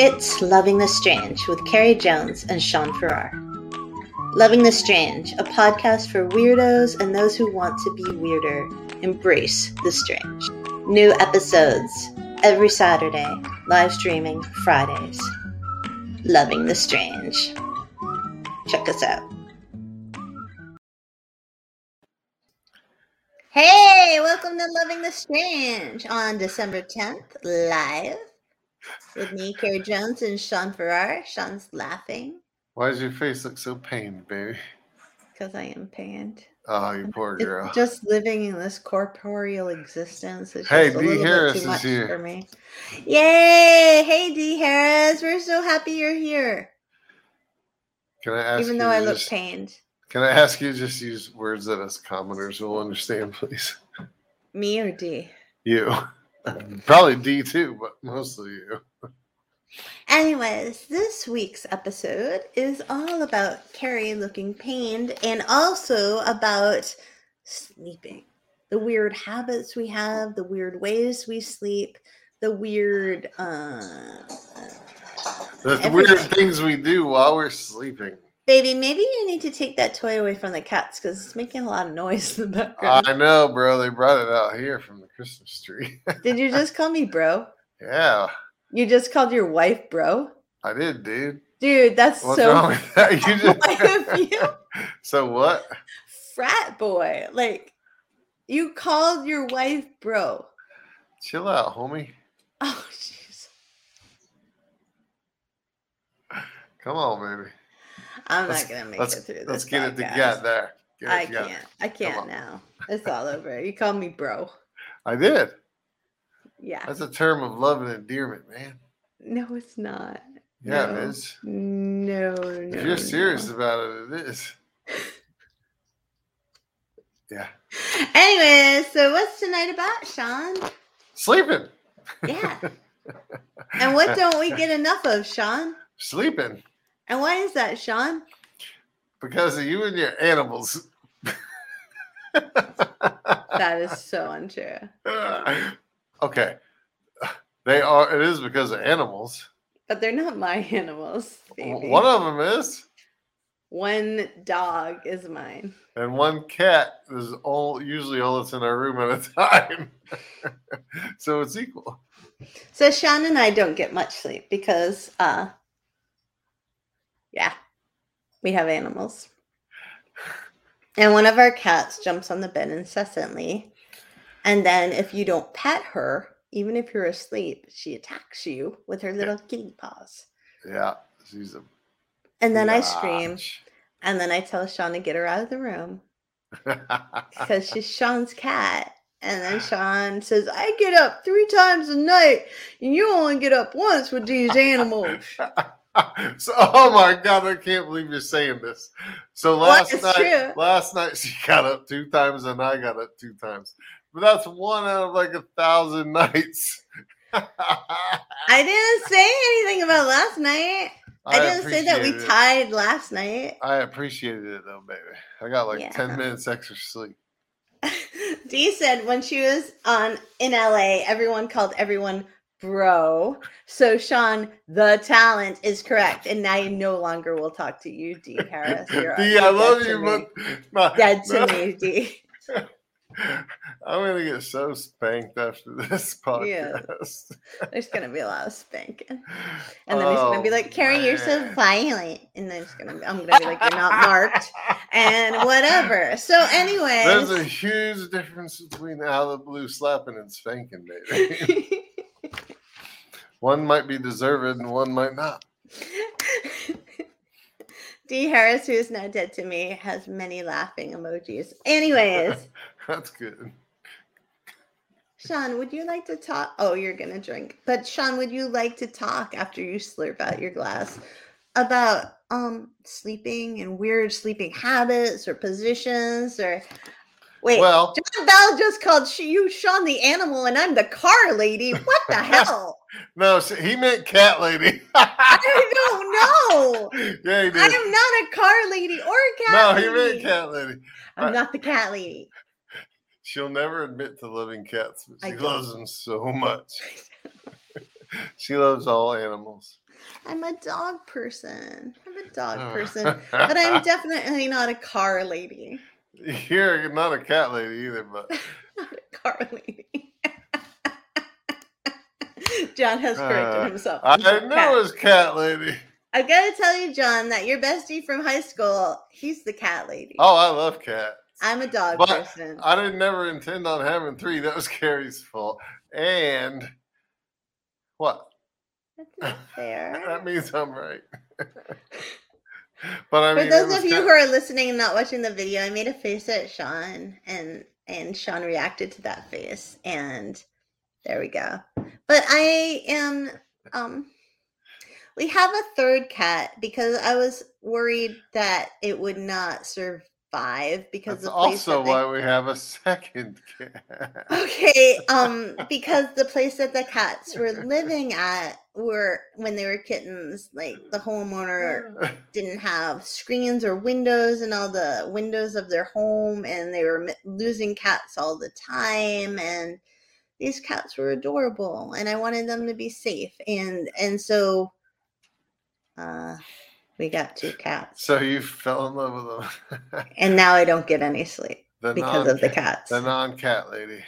It's Loving the Strange with Carrie Jones and Sean Farrar. Loving the Strange, a podcast for weirdos and those who want to be weirder. Embrace the strange. New episodes every Saturday, live streaming Fridays. Loving the Strange. Check us out. Hey, welcome to Loving the Strange on December 10th, live with me, Carrie Jones, and Sean Farrar. Sean's laughing Why does your face look so pained, baby? because I am pained. Oh, you poor girl. It's just living in this corporeal existence. It's Hey, just a Dee little Harris bit too is much here. for me. Yay! Hey, D Harris, we're so happy you're here. Can I ask Even though I to look pained. Can I ask you to just use words that us commoners will understand, please? Me or D? You. Probably D too, but mostly you. Anyways, this week's episode is all about Carrie looking pained and also about sleeping. The weird habits we have, the weird ways we sleep, the weird uh The Everything. weird things we do while we're sleeping. Baby, maybe you need to take that toy away from the cats because it's making a lot of noise in the background. I know, bro. They brought it out here from the Christmas tree. Did you just call me bro? yeah, You just called your wife bro? I did, dude. Dude, that's What's so wrong with that? You just you? so what? frat boy. Like you called your wife bro. Chill out, homie. Oh jeez. Come on, baby. I'm Let's- not gonna make it through this. let's get it together. Get it I together. can't. I can't now. It's all over. You called me bro. I did. Yeah. That's a term of love and endearment, man. No, it's not. Yeah, no. it is. No, no. If you're serious no. about it, it is. Yeah. Anyway, so what's tonight about, Sean? Sleeping. Yeah. and what don't we get enough of, Sean? Sleeping. And why is that, Sean? Because of you and your animals. That is so untrue. okay. They are, it is because of animals. But they're not my animals, baby. One of them is, One dog is mine. and one cat is all usually all that's in our room at a time. so it's equal. So Sean and I don't get much sleep because uh yeah, we have animals. And one of our cats jumps on the bed incessantly. And then if you don't pet her, even if you're asleep, she attacks you with her little kitty paws. Yeah. She's a And then I scream and then I tell Sean to get her out of the room because she's Sean's cat. And then Sean says, I get up three times a night, and you only get up once with these animals. so, oh my god, I can't believe you're saying this. So last night, true. last night she got up two times and I got up two times, but that's one out of like a thousand nights. I didn't say anything about last night. I, didn't say that we it. tied last night. I appreciated it though, baby. I got like Yeah. ten minutes extra sleep. Dee said when she was on in LA, everyone called everyone bro. So Sean, the talent is correct, and I no longer will talk to you, Dee Harris. You're, Dee, you're I love dead you, but dead to no. me, Dee. I'm gonna get so spanked after this podcast. There's gonna be a lot of spanking. And then he's gonna be Oh, like, Carrie, you're so violent. And then it's gonna be, I'm gonna be like, you're not marked and whatever. So, anyway, There's a huge difference between out of the blue slapping and spanking, baby. one might be deserved and one might not. D. Harris, who is now dead to me, has many laughing emojis. Anyways, That's good. Sean, would you like to talk? Oh, you're gonna drink. But Sean, would you like to talk after you slurp out your glass about um sleeping and weird sleeping habits or positions or wait? Well, John Bell just called you Sean the animal, and I'm the car lady. What the hell? no, he meant cat lady. I don't know. yeah, he did. I am not a car lady or a cat. no, cat he meant cat lady. I'm not the cat lady. She'll never admit to loving cats, but she loves them so much. she loves all animals. I'm a dog person. I'm a dog Oh. person, but I'm definitely not a car lady. You're not a cat lady either, but Not a car lady. John has corrected Uh, himself. I know cat. it's cat lady. I've gotta tell you, John, that your bestie from high school, he's the cat lady. Oh, I love cats. I'm a dog But person. I didn't never intend on having three. That was Carrie's fault. And what? That's not fair. that means I'm right. But I For mean, it those of you who are listening and not watching the video, I made a face at Sean, and and Sean reacted to that face, and there we go. But I am um. We have a third cat because I was worried that it would not survive because that's the also that why we have a second cat. Okay, um, because the place that the cats were living at were when they were kittens, like the homeowner didn't have screens or windows and all the windows of their home, and they were losing cats all the time, and these cats were adorable, and I wanted them to be safe, and and so, uh, we got two cats, so you fell in love with them. and now I don't get any sleep the because of the cats. The non-cat lady.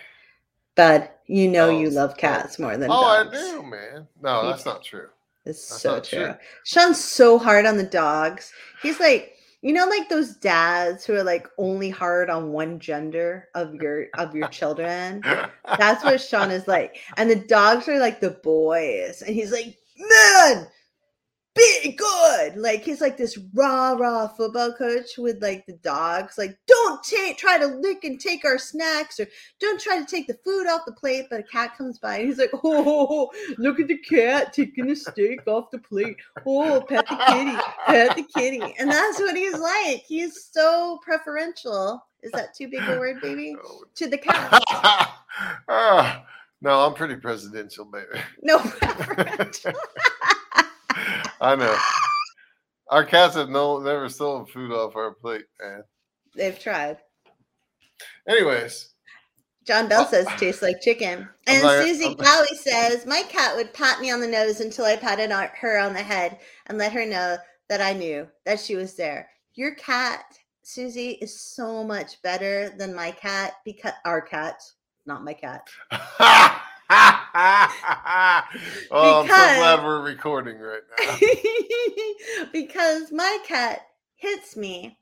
But you know Oh, you love cats more than Oh, I dogs. do, man. No, that's not true. It's That's so true. true. Sean's so hard on the dogs. He's like, you know, like those dads who are like only hard on one gender of your of your children. That's what Sean is like. And the dogs are like the boys. And he's like, man, be good. Like he's like this rah rah football coach with like the dogs. Like, don't take try to lick and take our snacks or don't try to take the food off the plate. But a cat comes by and he's like, oh, look at the cat taking the steak off the plate. Oh, pet the kitty, pet the kitty. And that's what he's like. He's so preferential. Is that too big a word, baby? To the cat. Ah, no, I'm pretty presidential, baby. No preferential. I know. Our cats have no never stolen food off our plate, man. They've tried. Anyways, John Bell oh. says tastes like chicken. And not- Susie Cowie says, My cat would pat me on the nose until I patted on- her on the head and let her know that I knew that she was there. Your cat, Susie, is so much better than my cat because our cat, not my cat. oh, I'm so glad we're recording right now. because my cat hits me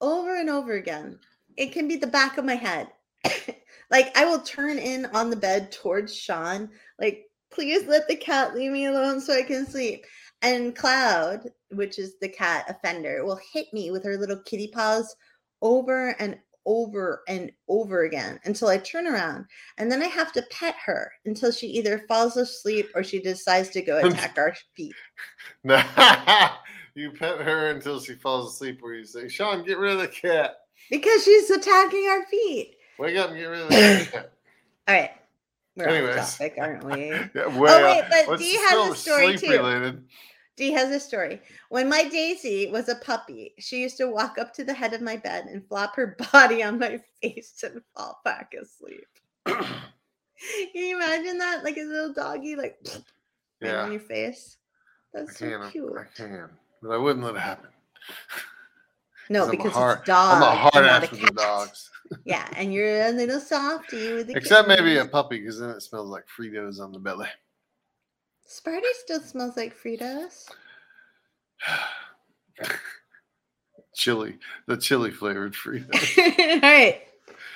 over and over again. It can be the back of my head. like I will turn in on the bed towards Sean, like, please let the cat leave me alone so I can sleep. And Cloud, which is the cat offender, will hit me with her little kitty paws over and over and over again until I turn around. And then I have to pet her until she either falls asleep or she decides to go attack our feet. No, you pet her until she falls asleep, where you say, "Sean, get rid of the cat. Because she's attacking our feet. Wake up and get rid of the cat." All right. We're Anyways. off topic, aren't we? Yeah, Oh, wait, but Dee has a story, too. related. Dee has a story. When my Daisy was a puppy, she used to walk up to the head of my bed and flop her body on my face and fall back asleep. Can you imagine that? Like a little doggy, like right on your face. That's so can. cute. I can, but I wouldn't let it happen. No, I'm because hard- it's dog. I'm a hard ass with the dogs, Yeah, and you're a little softy with the except maybe a puppy, because then it smells like Fritos on the belly. Sparty still smells like Fritos. chili, the chili flavored Fritos. All right.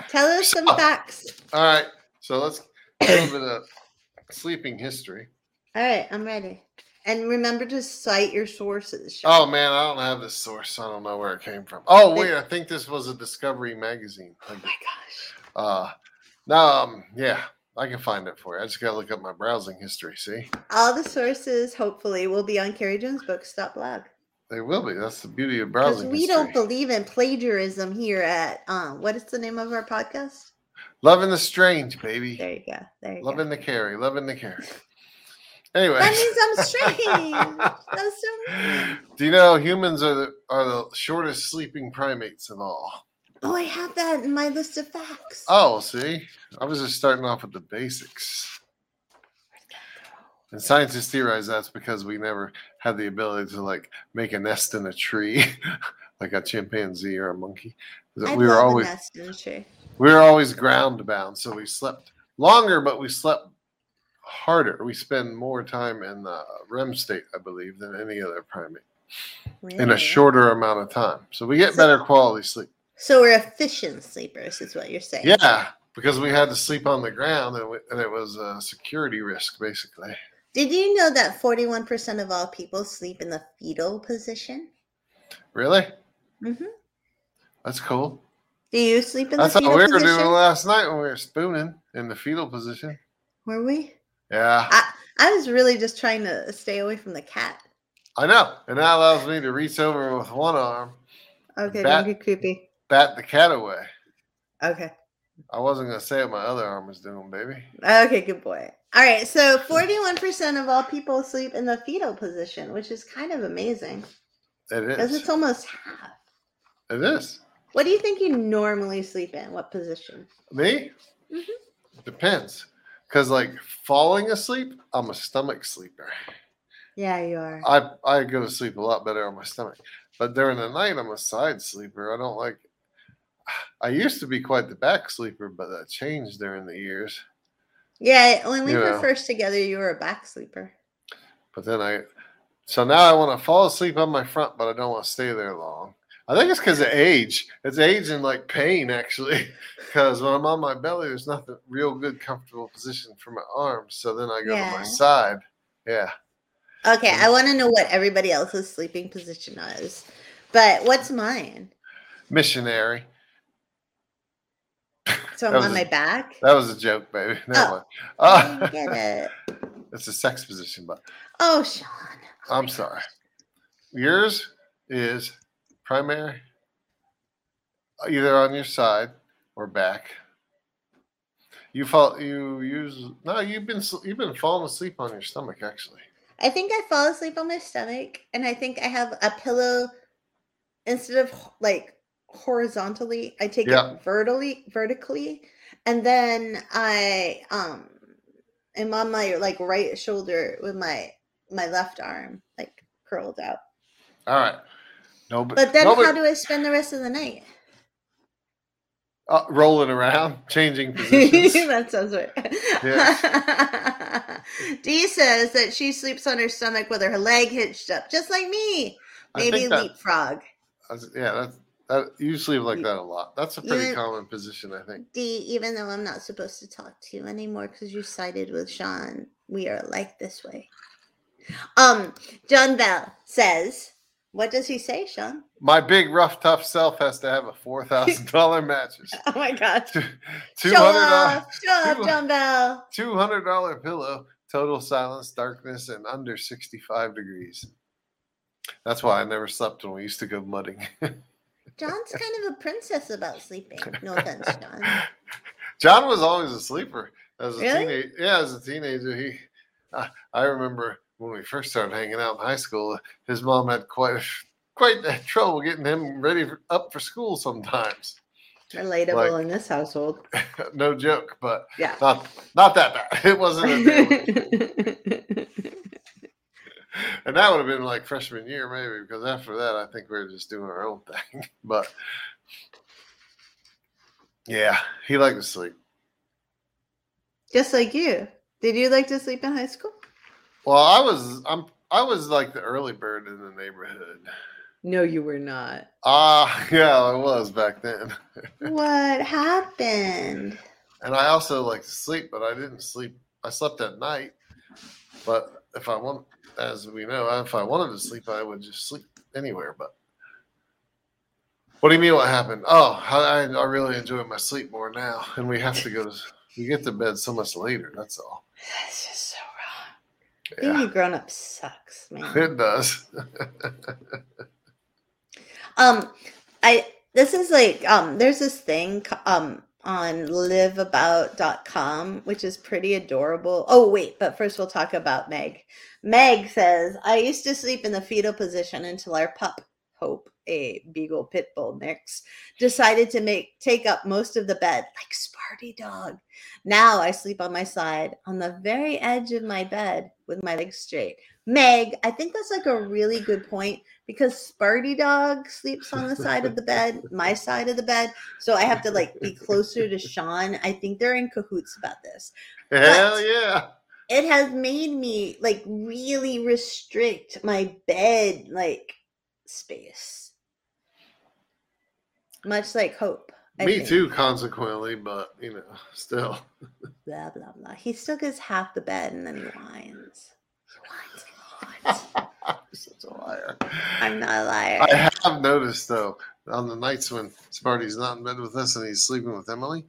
Tell us some So- facts. All right, so let's a little bit of sleeping history. All right, I'm ready. And remember to cite your sources. Oh man, I don't have this source. I don't know where it came from. Oh wait, I think this was a Discovery magazine. Oh my gosh. Uh, no, um, yeah, I can find it for you. I just gotta look up my browsing history. See, All the sources, hopefully, will be on Carrie Jones Books.blog. they will be. That's the beauty of browsing. Because we history. don't believe in plagiarism here at um what is the name of our podcast? Loving the strange, baby. There you go. There you Loving go. the carry. Loving the carry. Anyway, That means I'm strange. That's so. Do you know humans are the are the shortest sleeping primates of all? Oh, I have that in my list of facts. Oh, see, I was just starting off with the basics. And scientists theorize that's because we never had the ability to like make a nest in a tree, like a chimpanzee or a monkey. I'd we were always nest in a tree. we were always ground bound, so we slept longer, but we slept harder. We spend more time in the REM state, I believe, than any other primate in a shorter amount of time. So we get So- better quality sleep. So we're efficient sleepers, is what you're saying. Yeah, because we had to sleep on the ground, and, we, and it was a security risk, basically. Did you know that 41% of all people sleep in the fetal position? Really? Mm-hmm. That's cool. Do you sleep in That's the fetal we were position? doing last night when we were spooning in the fetal position. Were we? Yeah, I, I was really just trying to stay away from the cat. I know. And that allows me to reach over with one arm, Okay, Bat- don't get creepy. Bat the cat away. Okay. I wasn't going to say what my other arm was doing, baby. Okay, good boy. All right, so 41% of all people sleep in the fetal position, which is kind of amazing It is because it's almost half. It is. What do you think you normally sleep in? What position? Me? Mhm. Depends. Because, like, falling asleep, I'm a stomach sleeper. Yeah, you are. I, I go to sleep a lot better on my stomach. But during the night, I'm a side sleeper. I don't like. I used to be quite the back sleeper, but that changed during the years. Yeah, when we You were know. first together, you were a back sleeper. But then I, so now I want to fall asleep on my front, but I don't want to stay there long. I think it's because of age. It's age and like pain, actually. Because when I'm on my belly, there's nothing real good, comfortable position for my arms. So then I go to my side. Yeah. Okay, Mm. I want to know what everybody else's sleeping position is. But what's mine? Missionary. So I'm on a- my back? That was a joke, baby. Never Oh, mind. I Uh, get it. it's a sex position, but Oh, Sean. I'm sorry. Yours is primary, either on your side or back. You fall. You use no. You've been you've been falling asleep on your stomach actually. I think I fall asleep on my stomach, and I think I have a pillow instead of like horizontally. I take Yeah. it vertically, vertically, and then I um am on my like right shoulder with my my left arm like curled out. All right. No, But then, nobody- how do I spend the rest of the night? uh, rolling around, changing positions. that sounds right. Dee says that she sleeps on her stomach with her leg hitched up, just like me. Maybe that- leapfrog. yeah, that's, that you sleep like that a lot. That's a pretty common position, I think. Dee, even though I'm not supposed to talk to you anymore because you sided with Sean, we are like this way. Um, John Bell says, what does he say, Sean? My big rough tough self has to have a four thousand dollar mattress. Oh my god. Two Show hundred dollars. off, show off, two- John Bell. Two hundred dollar pillow, total silence, darkness, and under sixty five degrees. That's why I never slept when we used to go mudding. John's kind of a princess about sleeping. No offense, John. John was always a sleeper as a Really? teenager. Yeah, as a teenager, he. I I remember when we first started hanging out in high school. His mom had quite quite trouble getting him ready for, up for school sometimes. Relatable Like- in this household. no joke, but Yeah. not not that bad. It wasn't a deal. And that would have been like freshman year, maybe, because after that, I think we were just doing our own thing. But yeah, he liked to sleep. Just like you. Did you like to sleep in high school? Well, I was, I'm, I was like the early bird in the neighborhood. No, you were not. Ah, yeah, I was back then. What happened? And I also like to sleep, but I didn't sleep. I slept at night. But if I want, as we know, if I wanted to sleep, I would just sleep anywhere. But what do you mean? What happened? Oh, I, I really enjoy my sleep more now, and we have to go to we get to bed so much later. That's all. That's just so wrong. Being a grown up sucks, man. it does. Um, I this is like um, there's this thing um on liveabout.com which is pretty adorable. Oh wait, but first we'll talk about Meg. Meg says, "I used to sleep in the fetal position until our pup Hope, a beagle pit bull mix, decided to make take up most of the bed like Sparty dog. Now I sleep on my side on the very edge of my bed with my legs straight. Meg, I think that's like a really good point because Sparty dog sleeps on the side of the bed, my side of the bed. So I have to like be closer to Sean. I think they're in cahoots about this. Hell yeah. It has made me like really restrict my bed like space. Much like hope. I Me think. too, consequently, but you know, still. Blah blah blah. He still gets half the bed and then he whines. He whines a lot. You're such a liar. I'm not a liar. I have noticed though, on the nights when Sparty's not in bed with us and he's sleeping with Emily,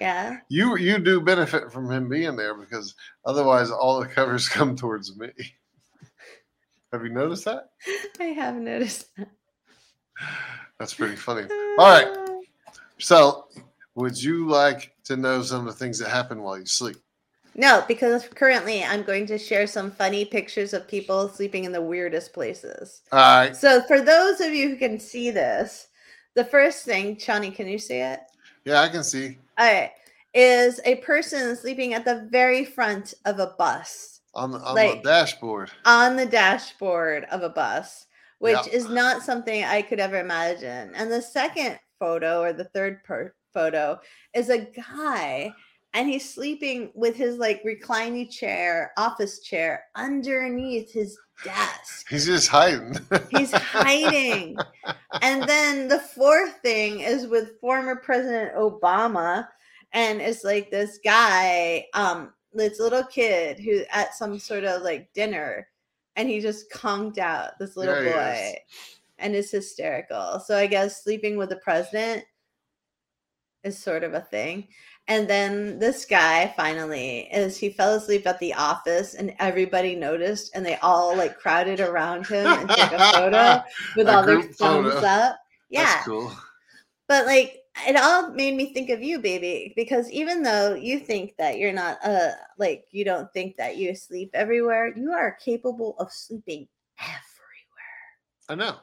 yeah. you you do benefit from him being there because otherwise all the covers come towards me. Have you noticed that? I have noticed that. That's pretty funny. All right. So, would you like to know some of the things that happen while you sleep? No, because currently I'm going to share some funny pictures of people sleeping in the weirdest places. All right. So for those of you who can see this, the first thing, Chani, can you see it? Yeah, I can see All right, is a person sleeping at the very front of a bus on the on Like- the dashboard. on the dashboard of a bus, which Yep. is not something I could ever imagine. And the second photo or the third per- photo is a guy and he's sleeping with his like reclining chair, office chair underneath his desk. He's just hiding. He's hiding. and then the fourth thing is with former President Obama, and it's like this guy, um, this little kid who at some sort of like dinner, and he just conked out this little boy, and it's hysterical. So I guess sleeping with the president is sort of a thing. And then this guy finally is he fell asleep at the office and everybody noticed and they all like crowded around him and took a photo with A all their thumbs photo. up. Yeah. That's cool. But like it all made me think of you, baby, because even though you think that you're not uh like you don't think that you sleep everywhere, you are capable of sleeping everywhere. I know,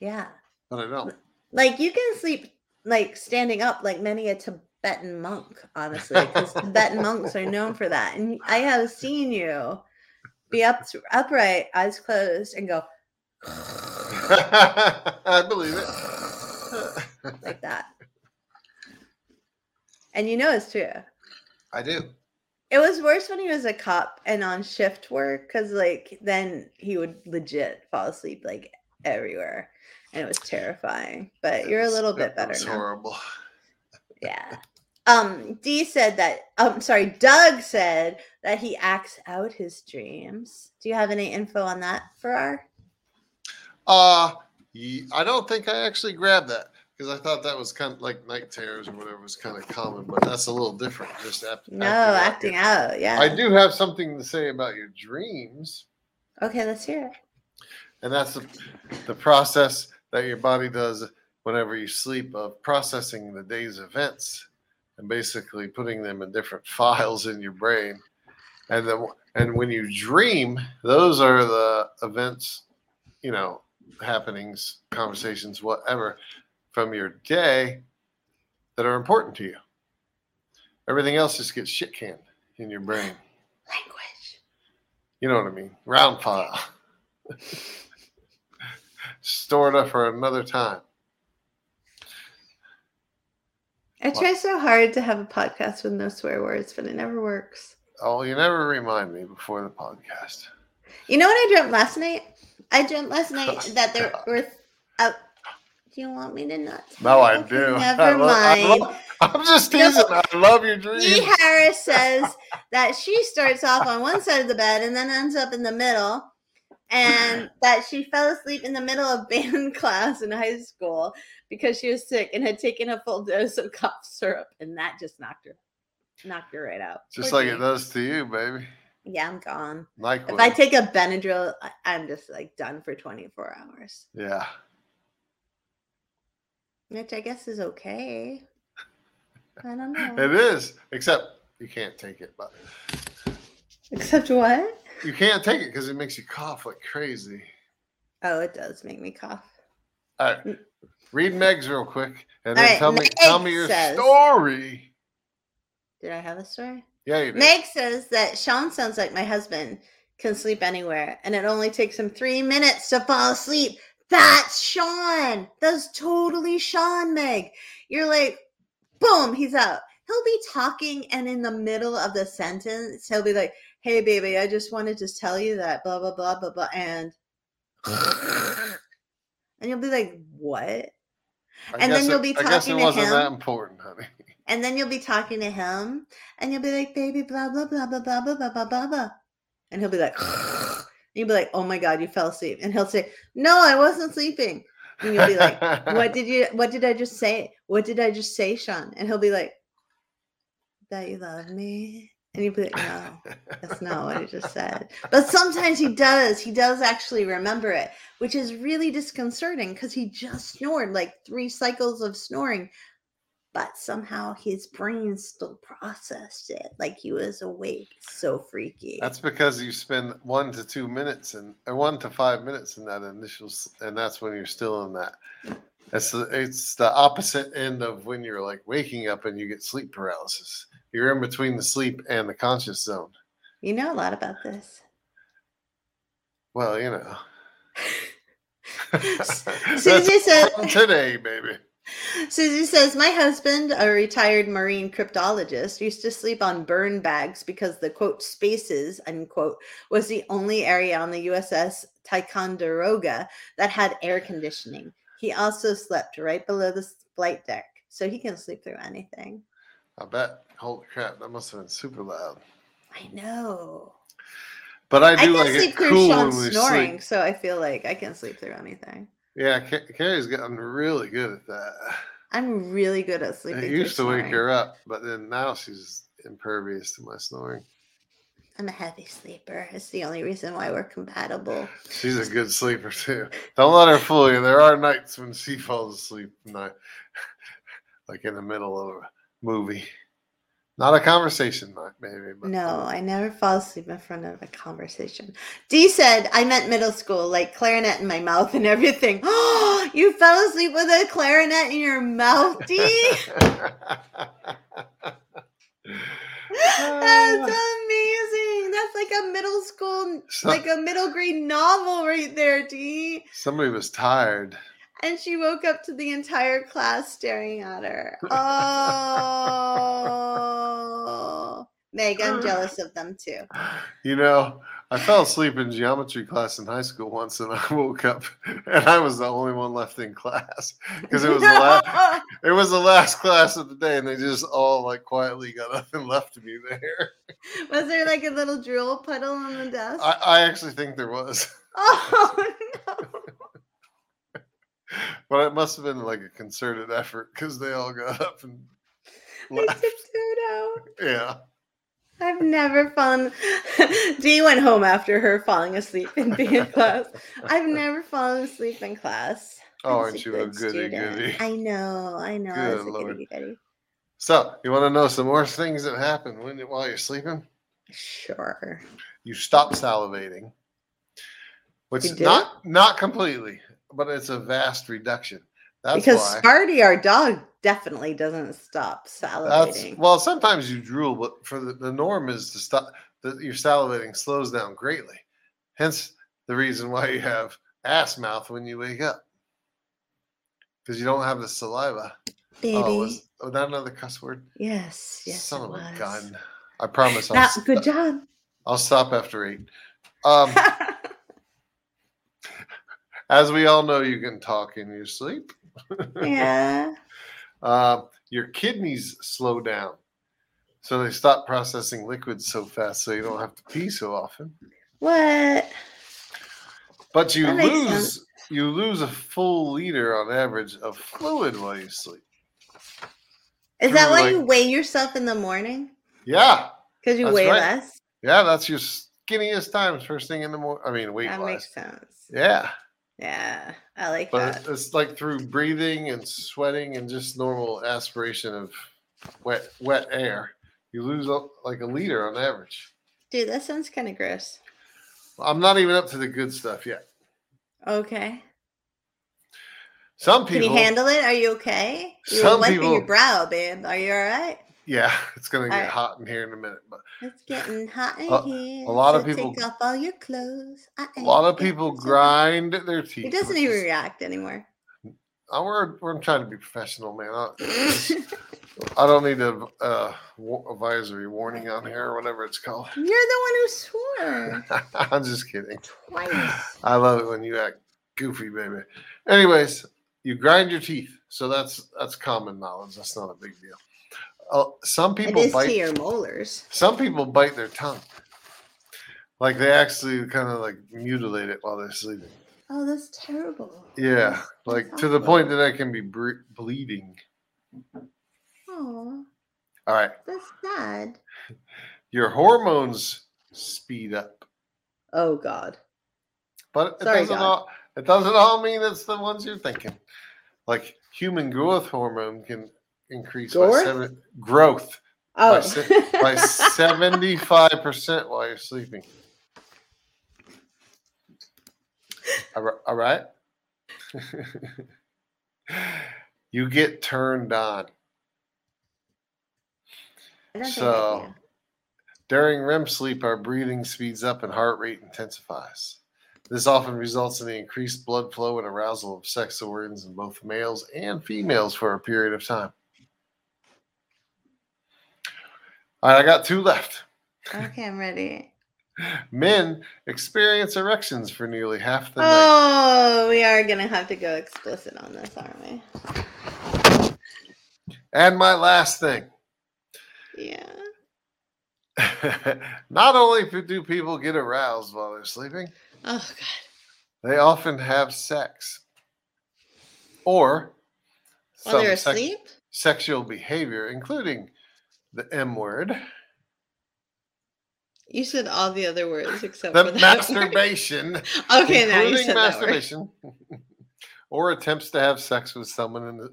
Yeah. but I don't. Like you can sleep like standing up like many a Tibetan monk, honestly, because Tibetan monks are known for that. And I have seen you be up upright, eyes closed, and go I believe it. like that. And you know it's true. I do. It was worse when he was a cop and on shift work because, like, then he would legit fall asleep like everywhere, and it was terrifying. But you're a little bit better was now. Horrible. Yeah. Um, Dee said that. Um, sorry, Doug said that he acts out his dreams. Do you have any info on that Farrar? Uh, I don't think I actually grabbed that because I thought that was kind of like night terrors or whatever was kind of common, but that's a little different. Just act, No, acting out. Yeah. I do have something to say about your dreams, Okay, let's hear it. and that's the, the process that your body does whenever you sleep of processing the day's events and basically putting them in different files in your brain. And then, and when you dream, those are the events, you know, happenings, conversations, whatever, from your day that are important to you. Everything else just gets shit canned in your brain. Language. You know what I mean? Round file. Stored up for another time. I try so hard to have a podcast with no swear words, but it never works. Oh, you never remind me before the podcast. You know what I dreamt last night? I dreamt last night that there were. Uh, do you want me to not? No, I Okay, do. I Never love- I mind. love- I'm just No. teasing. I love your dreams. Dee Harris says that she starts off on one side of the bed and then ends up in the middle, and that she fell asleep in the middle of band class in high school because she was sick and had taken a full dose of cough syrup, and that just knocked her, knocked her right out. Just Poor like Dee. it does to you, baby. Yeah, I'm gone. Like If I take a Benadryl, I'm just like done for 24 hours, yeah. which I guess is okay. I don't know. It is, except you can't take it, but Except what? You can't take it because it makes you cough like crazy. Oh, it does make me cough. All right, mm. read Meg's real quick, and then right, tell me tell me your says- story. Did I have a story? Yeah, you did. Meg says that Sean sounds like my husband, can sleep anywhere, and it only takes him three minutes to fall asleep. That's Sean. That's totally Sean, Meg. You're like, boom, he's out. He'll be talking, and in the middle of the sentence, he'll be like, hey, baby, I just wanted to tell you that, blah, blah, blah, blah, blah. And, and you'll be like, what? I and then you'll be I guess it talking to wasn't him. that important, honey. And then you'll be talking to him, and you'll be like, baby, blah, blah, blah, blah, blah, blah, blah, blah, blah, blah. And he'll be like, and you'll be like, oh my God, you fell asleep. And he'll say, no, I wasn't sleeping. And you'll be like, what did you, what did I just say? What did I just say, Sean? And he'll be like, that you love me. And you'll be like, no, that's not what he just said. But sometimes he does. He does actually remember it, which is really disconcerting because he just snored like three cycles of snoring. But somehow his brain still processed it like he was awake. It's so freaky. That's because you spend one to two minutes and or one to five minutes in that initial, and that's when you're still in that. It's the, it's the opposite end of when you're like waking up and you get sleep paralysis. You're in between the sleep and the conscious zone. you know a lot about this. Well, you know. Susie said- from today, baby. Susie says, My husband, a retired marine cryptologist, used to sleep on burn bags because the quote spaces, unquote, was the only area on the USS Ticonderoga that had air conditioning. He also slept right below the flight deck, so he can sleep through anything. I bet. Holy crap, that must have been super loud. I know. But I I do can like sleep it cool Sean when we snoring, sleep. so I feel like I can sleep through anything. Yeah, Carrie's gotten really good at that. I'm really good at sleeping. I through used to wake her up, but then now she's impervious to my snoring. I'm a heavy sleeper. It's the only reason why we're compatible. She's a good sleeper too. Don't let her fool you. There are nights when she falls asleep, night, like in the middle of a movie. Not a conversation maybe. But No, I never fall asleep in front of a conversation. D said, I meant middle school, like clarinet in my mouth and everything. Oh, you fell asleep with a clarinet in your mouth, D? That's amazing. That's like a middle school, So- like a middle grade novel right there, Dee. Somebody was tired. And she woke up to the entire class staring at her. Oh, Meg, I'm jealous of them too. You know, I fell asleep in geometry class in high school once, and I woke up, and I was the only one left in class because it was the last. It was the last class of the day, and they just all like quietly got up and left me there. Was there like a little drool puddle on the desk? I, I actually think there was, oh no! but it must have been like a concerted effort because they all got up and left. Yeah, I've never fallen. Dee went home after her falling asleep in being in class. I've never fallen asleep in class. Oh, aren't you a good goody goody? I know, I know. I was Good a Lord. goody goody. So you want to know some more things that happen when while you're sleeping? Sure. You stop salivating, which You is do? not not completely, but it's a vast reduction. That's because why. Sparty, our dog, definitely doesn't stop That's salivating. well. Sometimes you drool, but for the, the norm is to stop. Your salivating slows down greatly. Hence the reason why you have ass mouth when you wake up, because you don't have the saliva. Baby. Oh, was, was that another cuss word? yes, yes. Son of a gun. I promise. I'll, That, good job. I'll stop after eight. Um, as we all know, you can talk in your sleep. yeah. Uh, your kidneys slow down. So they stop processing liquids so fast, so you don't have to pee so often. What? But you lose sense. you lose a full liter on average of fluid while you sleep. Is that why like- you weigh yourself in the morning? Yeah, Because you weigh right. less? yeah, that's your skinniest times first thing in the morning. I mean, weight That makes sense. Yeah, Yeah, I like but that. it's like through breathing and sweating and just normal aspiration of wet wet air, you lose like a liter on average. Dude, that sounds kind of gross. I'm not even up to the good stuff yet. Okay. Some Can people you handle it? Are you okay? You Some wiping your brow, babe. Are you all right? Yeah, it's gonna get Alright. hot in here in a minute, but It's getting hot in A- here. a lot of people- take off all your clothes. A lot of people grind their teeth. He doesn't even is- react anymore. We're, we're trying to be professional, man. I, I don't need a uh, advisory warning on here or whatever it's called. You're the one who swore I'm just kidding. twice. I love it when you act goofy, baby. Anyways, you grind your teeth, so that's that's common knowledge. That's not a big deal. Uh, some people bite. to your molars. Some people bite their tongue, like they actually kind of like mutilate it while they're sleeping. Oh, that's terrible. Yeah, like that's to the point that I can be bre- bleeding. Oh, All right, that's sad. your hormones speed up, Oh God. but it Sorry, doesn't God. all. It doesn't all mean it's the ones you're thinking. Like human growth hormone can increase by seven growth Oh. by seventy five percent while you're sleeping. All right. you get turned on. I don't think I So during REM sleep, our breathing speeds up and heart rate intensifies. This often results in the increased blood flow and arousal of sex organs in both males and females for a period of time. All right, I got two left. Okay, I'm ready. Men experience erections for nearly half the night. Oh, we are gonna have to go explicit on this, aren't we? And my last thing. Yeah. Not only do people get aroused while they're sleeping, Oh God. they often have sex. Or While they're some sex- asleep. sexual behavior, including the M word, You said all the other words except the for that word. masturbation, Okay, now you including said that word. masturbation, or attempts to have sex with someone in the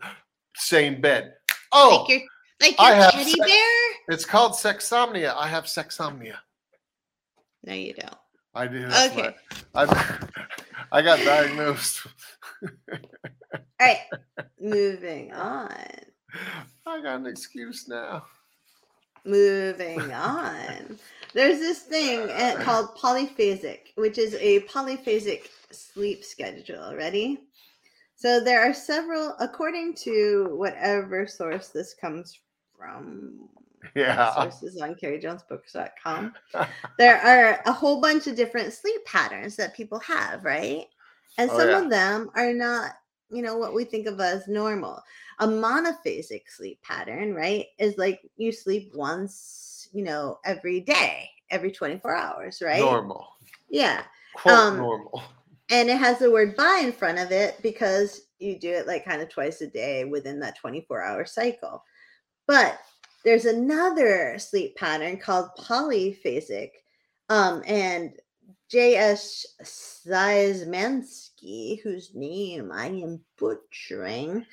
same bed. Oh, Like your like I have teddy sex- bear? it's called sexomnia. I have sexomnia. No, you don't. I do. Okay. I, I got diagnosed. All right. Moving on. I got an excuse now. Moving on. There's this thing uh, called polyphasic, which is a polyphasic sleep schedule. Ready? So there are several, according to whatever source this comes from, Yeah. sources on carriejonesbooks.com, there are a whole bunch of different sleep patterns that people have, right? And Oh, some yeah. of them are not, you know, what we think of as normal. A monophasic sleep pattern, right, is like you sleep once, you know, every day, every 24 hours, right? Normal. Yeah. Quote Um, normal. And it has the word by in front of it because you do it like kind of twice a day within that 24 hour cycle. But there's another sleep pattern called polyphasic. Um, and J.S. Seismansky, whose name I am butchering,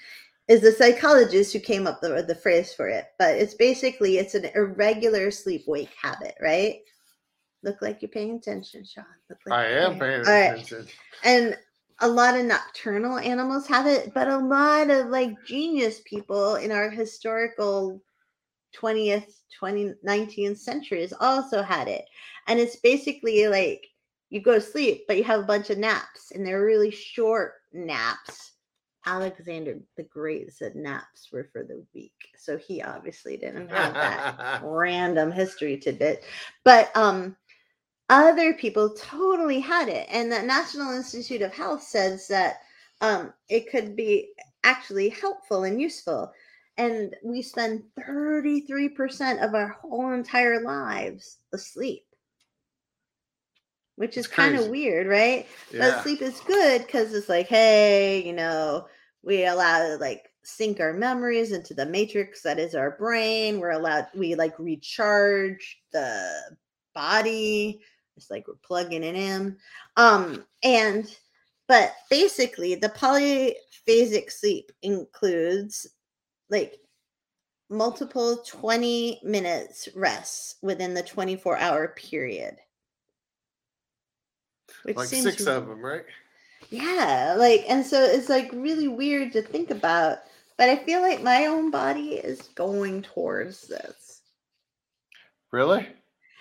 is the psychologist who came up with the phrase for it. But it's basically it's an irregular sleep wake habit, right? Look like you're paying attention, Sean. Look like I am paying All right. attention. and a lot of nocturnal animals have it but a lot of like genius people in our historical 20th 20 19th centuries also had it and it's basically like you go to sleep but you have a bunch of naps and they're really short naps alexander the great said naps were for the weak so he obviously didn't have that random history tidbit. But um other people totally had it. And the National Institute of Health says that um it could be actually helpful and useful. And we spend 33% of our whole entire lives asleep. Which is kind of weird, right? yeah. But sleep is good because it's like, hey, you know, we allow like sync our memories into the matrix that is our brain. We're allowed, we like recharge the body. It's like we're plugging it in. Um, and but basically the polyphasic sleep includes like multiple 20 minutes rests within the 24 hour period. Which like six of them, right? Yeah, like and so it's like really weird to think about But I feel like my own body is going towards this. Really?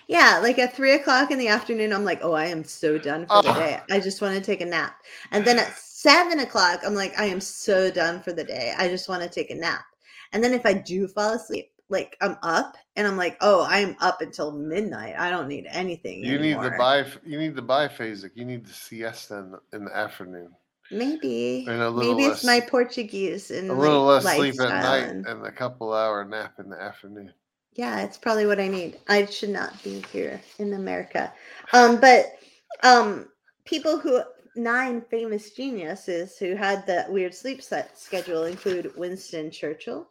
Yeah, like at three o'clock in the afternoon, I'm like, oh, I am so done for the Oh. day. I just want to take a nap. And then at seven o'clock, I'm like, I am so done for the day. I just want to take a nap. And then if I do fall asleep, like I'm up and I'm like, oh, I'm up until midnight. I don't need anything. You need anymore. the bi. You need the biphasic. You need the siesta in the, in the afternoon. Maybe. And a little Maybe it's my Portuguese and A little less sleep at night and- and a couple hour nap in the afternoon. Yeah, it's probably what I need. I should not be here in America. Um, but um, people who nine famous geniuses who had that weird sleep set schedule include Winston Churchill,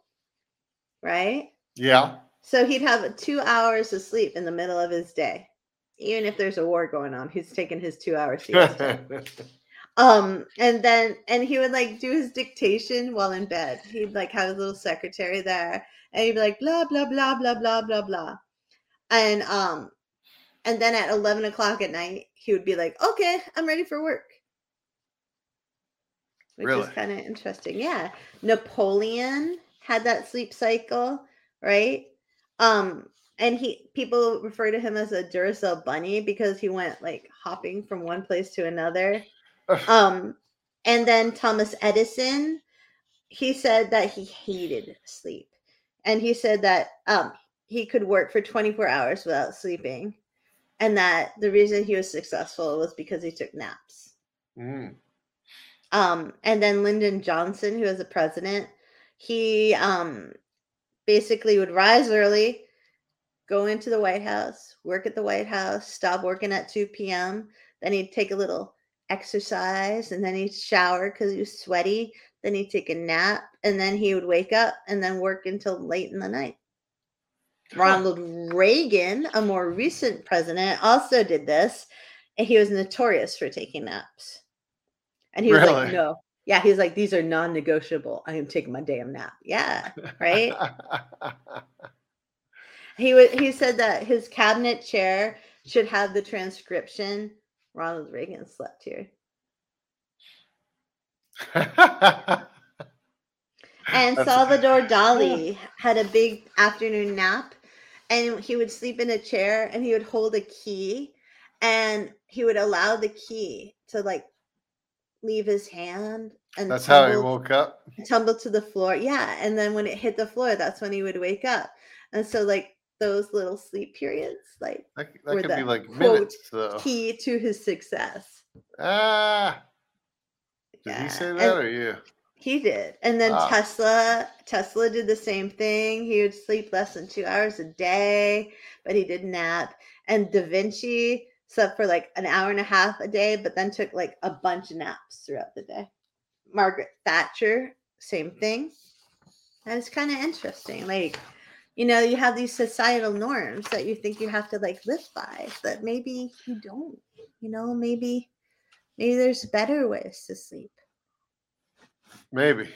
right? Yeah. So he'd have two hours of sleep in the middle of his day, even if there's a war going on. He's taking his two hours um and then and he would like do his dictation while in bed. He'd like have his little secretary there and he'd be like blah blah blah blah blah blah blah. And um and then at 11 o'clock at night he would be like okay i'm ready for work. Which Really? is kind of interesting. Yeah. Napoleon had that sleep cycle right um and he people refer to him as a duracell bunny because he went like hopping from one place to another um, and then Thomas Edison, he said that he hated sleep, and he said that um he could work for 24 hours without sleeping, and that the reason he was successful was because he took naps. Mm. Um, and then Lyndon Johnson, who was a president, he um basically would rise early, go into the White House, work at the White House, stop working at 2 p.m. Then he'd take a little exercise and then he'd shower because he was sweaty. Then he'd take a nap and then he would wake up and then work until late in the night. Ronald Reagan, a more recent president, also did this, and he was notorious for taking naps. And he was like, "No, yeah." He was like, "These are non-negotiable. I am taking my damn nap." Yeah, right. he would. He said that his cabinet chair should have the transcription. Ronald Reagan slept here, and Salvador Dali had a big afternoon nap, and he would sleep in a chair, and he would hold a key, and he would allow the key to like leave his hand. And That's how he woke up. tumbled to the floor. Yeah. And then when it hit the floor, that's when he would wake up. And so, like, those little sleep periods, like, That, that be the like quote, minutes though. key to his success. Ah, did Yeah, he say and- that or you? He did. And then Ah. Tesla, Tesla did the same thing. He would sleep less than two hours a day, but he did nap. And Da Vinci slept for like an hour and a half a day, but then took like a bunch of naps throughout the day. Margaret Thatcher, same mm-hmm. thing. And it's kind of interesting. Like, you know, you have these societal norms that you think you have to like live by, but maybe you don't. You know, maybe maybe there's better ways to sleep. Maybe.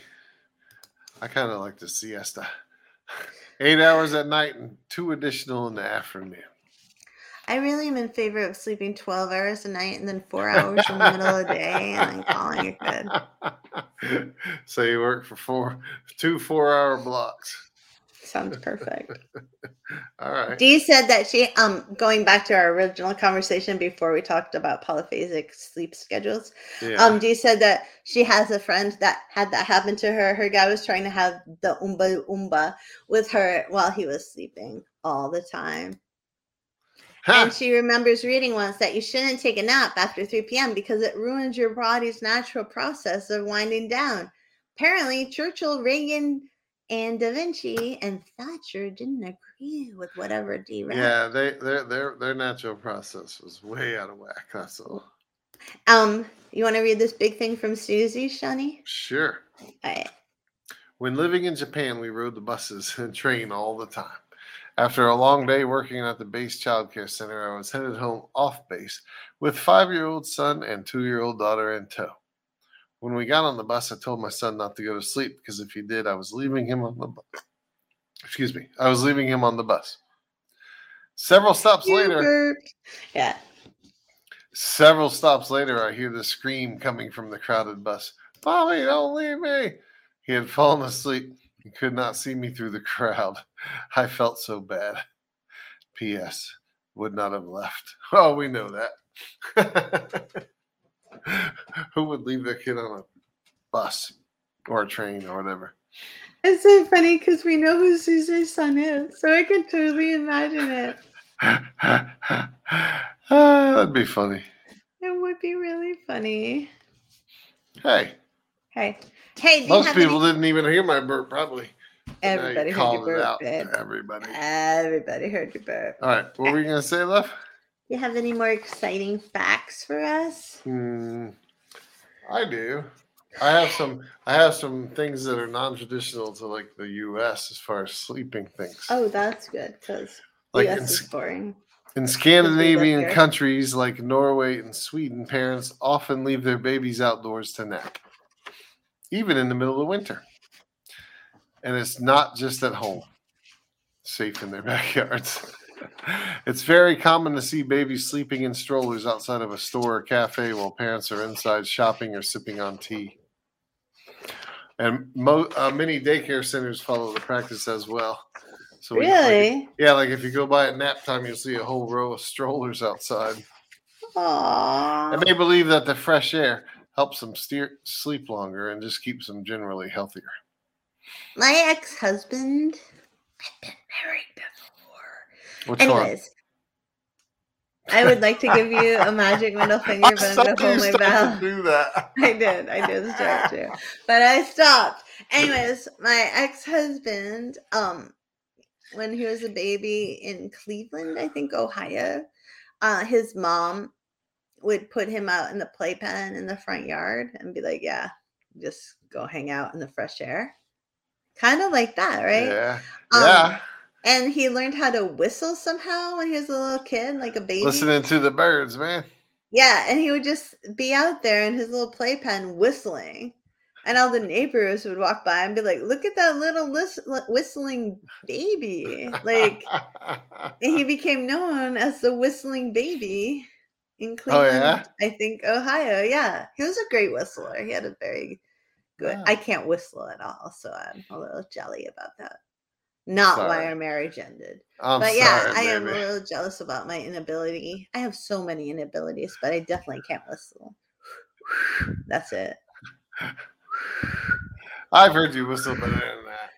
I kind of like the siesta. Eight hours at night and two additional in the afternoon. I really am in favor of sleeping 12 hours a night and then four hours in the middle of the day and then calling it good. so you work for four, two four-hour blocks. Sounds perfect. All right. Dee said that she, um, going back to our original conversation before we talked about polyphasic sleep schedules, Yeah. um, Dee said that she has a friend that had that happen to her. Her guy was trying to have the umba umba with her while he was sleeping all the time. Huh. And she remembers reading once that you shouldn't take a nap after 3 p.m. because it ruins your body's natural process of winding down. Apparently, Churchill, Reagan, and Da Vinci and Thatcher didn't agree with whatever D read. yeah, they their their their natural process was way out of whack. That's all. Um, you want to read this big thing from Susie, Shani? Sure. All right. When living in Japan, we rode the buses and train all the time. After a long day working at the base childcare center, I was headed home off base with five-year-old son and two-year-old daughter in tow. When we got on the bus, I told my son not to go to sleep because if he did, I was leaving him on the bus. excuse me, I was leaving him on the bus. Several stops You later, burped. Yeah. Several stops later, I hear the scream coming from the crowded bus. Mommy, don't leave me. He had fallen asleep could not see me through the crowd. I felt so bad. P.S. Would not have left. Oh, we know that. Who would leave their kid on a bus or a train or whatever? It's so funny because we know who Susie's son is, so I can totally imagine it. ah, that'd be funny. It would be really funny. Hey, Hey, hey, most people any- didn't even hear my burp, probably. Everybody heard your burp, Everybody. Everybody heard your burp. All right, what were you gonna say, love? You have any more exciting facts for us? Hmm, I do. I have some. I have some things that are non-traditional to like the U.S. as far as sleeping things. Oh, that's good because like US in, is boring. in Scandinavian countries like Norway and Sweden, parents often leave their babies outdoors to nap, even in the middle of winter. And it's not just at home, safe in their backyards. It's very common to see babies sleeping in strollers outside of a store or cafe while parents are inside shopping or sipping on tea. And mo- uh, many daycare centers follow the practice as well. So we- like, Really? yeah, like if you go by at nap time, you'll see a whole row of strollers outside. Aww. And they believe that the fresh air helps them steer, sleep longer and just keeps them generally healthier. My ex-husband had been married before. Which Anyways, I would like to give you a magic middle one? finger, but I'm gonna hold my mouth. do that. I did. I did start to, but I stopped. Anyways, my ex-husband, um, when he was a baby in Cleveland, I think Ohio, uh, his mom would put him out in the playpen in the front yard and be like, "Yeah, just go hang out in the fresh air," kind of like that, right? Yeah. Um, yeah. And he learned how to whistle somehow when he was a little kid, like a baby. Listening to the birds, man. Yeah, and he would just be out there in his little playpen whistling. And all the neighbors would walk by and be like, look at that little lis- whistling baby. Like, and he became known as the whistling baby in Oh, yeah? I think, Ohio. Yeah, he was a great whistler. He had a very good, Wow. I can't whistle at all. So I'm a little jelly about that. Not why our marriage ended. I'm but yeah, sorry, I am a little jealous about my inability. I have so many inabilities, but I definitely can't whistle. That's it. I've heard you whistle better than that.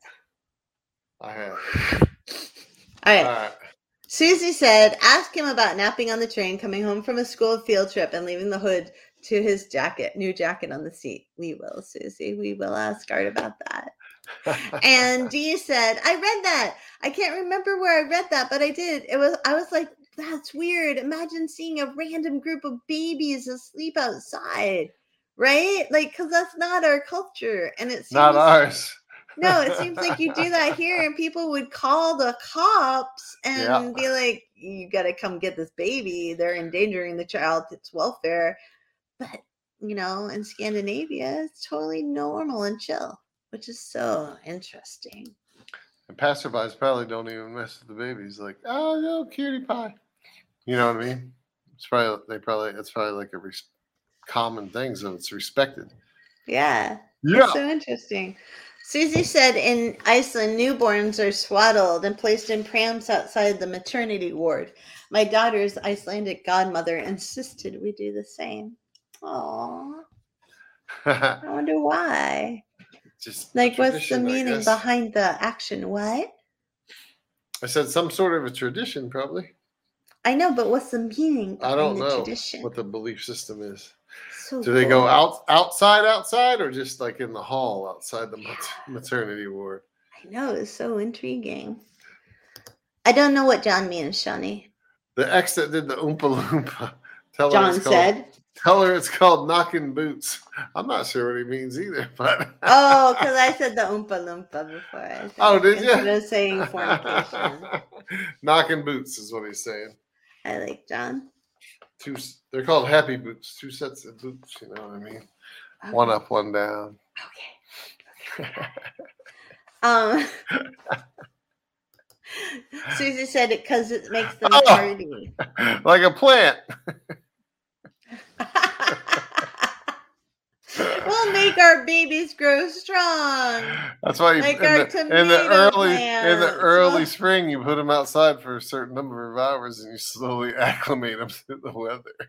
I have. All right. All right. Susie said, ask him about napping on the train, coming home from a school field trip, and leaving the hood to his jacket, new jacket on the seat. We will, Susie. We will ask Art about that. And Dee said, I read that. I can't remember where I read that, but I did. It was I was like, that's weird. Imagine seeing a random group of babies asleep outside. Right? Like, because that's not our culture. And it's Not ours. No, it seems like you do that here, and people would call the cops and Yeah. be like, "You got to come get this baby. They're endangering the child. It's welfare." But you know, in Scandinavia, it's totally normal and chill, which is so interesting. And passerbys probably don't even mess with the babies. Like, oh no, cutie pie. You know what I mean? It's probably they probably it's probably like a res- common thing, so it's respected. Yeah, Yeah. so interesting. Susie said in Iceland, newborns are swaddled and placed in prams outside the maternity ward. My daughter's Icelandic godmother insisted we do the same. Aww. I wonder why. Just Like, what's the meaning behind the action? What? I said some sort of a tradition, probably. I know, but what's the meaning I don't know tradition? what the belief system is. So Do they go out outside, outside, or just like in the hall outside the mat- maternity ward? I know, it's so intriguing. I don't know what John means, Shawnee. The ex that did the Oompa Loompa. Tell her John called, said. Tell her it's called knocking boots. I'm not sure what he means either, but Oh, because I said the Oompa Loompa before. I said Oh, did ya? Instead of saying fornication. knocking boots is what he's saying. I like John. Two, they're called happy boots. Two sets of boots. You know what I mean? One up, one down. Okay. Um, Susie said it because it makes them Oh. party. like a plant. well, to make our babies grow strong. That's why you, Like in, the, in the early in the early spring you put them outside for a certain number of hours and you slowly acclimate them to the weather.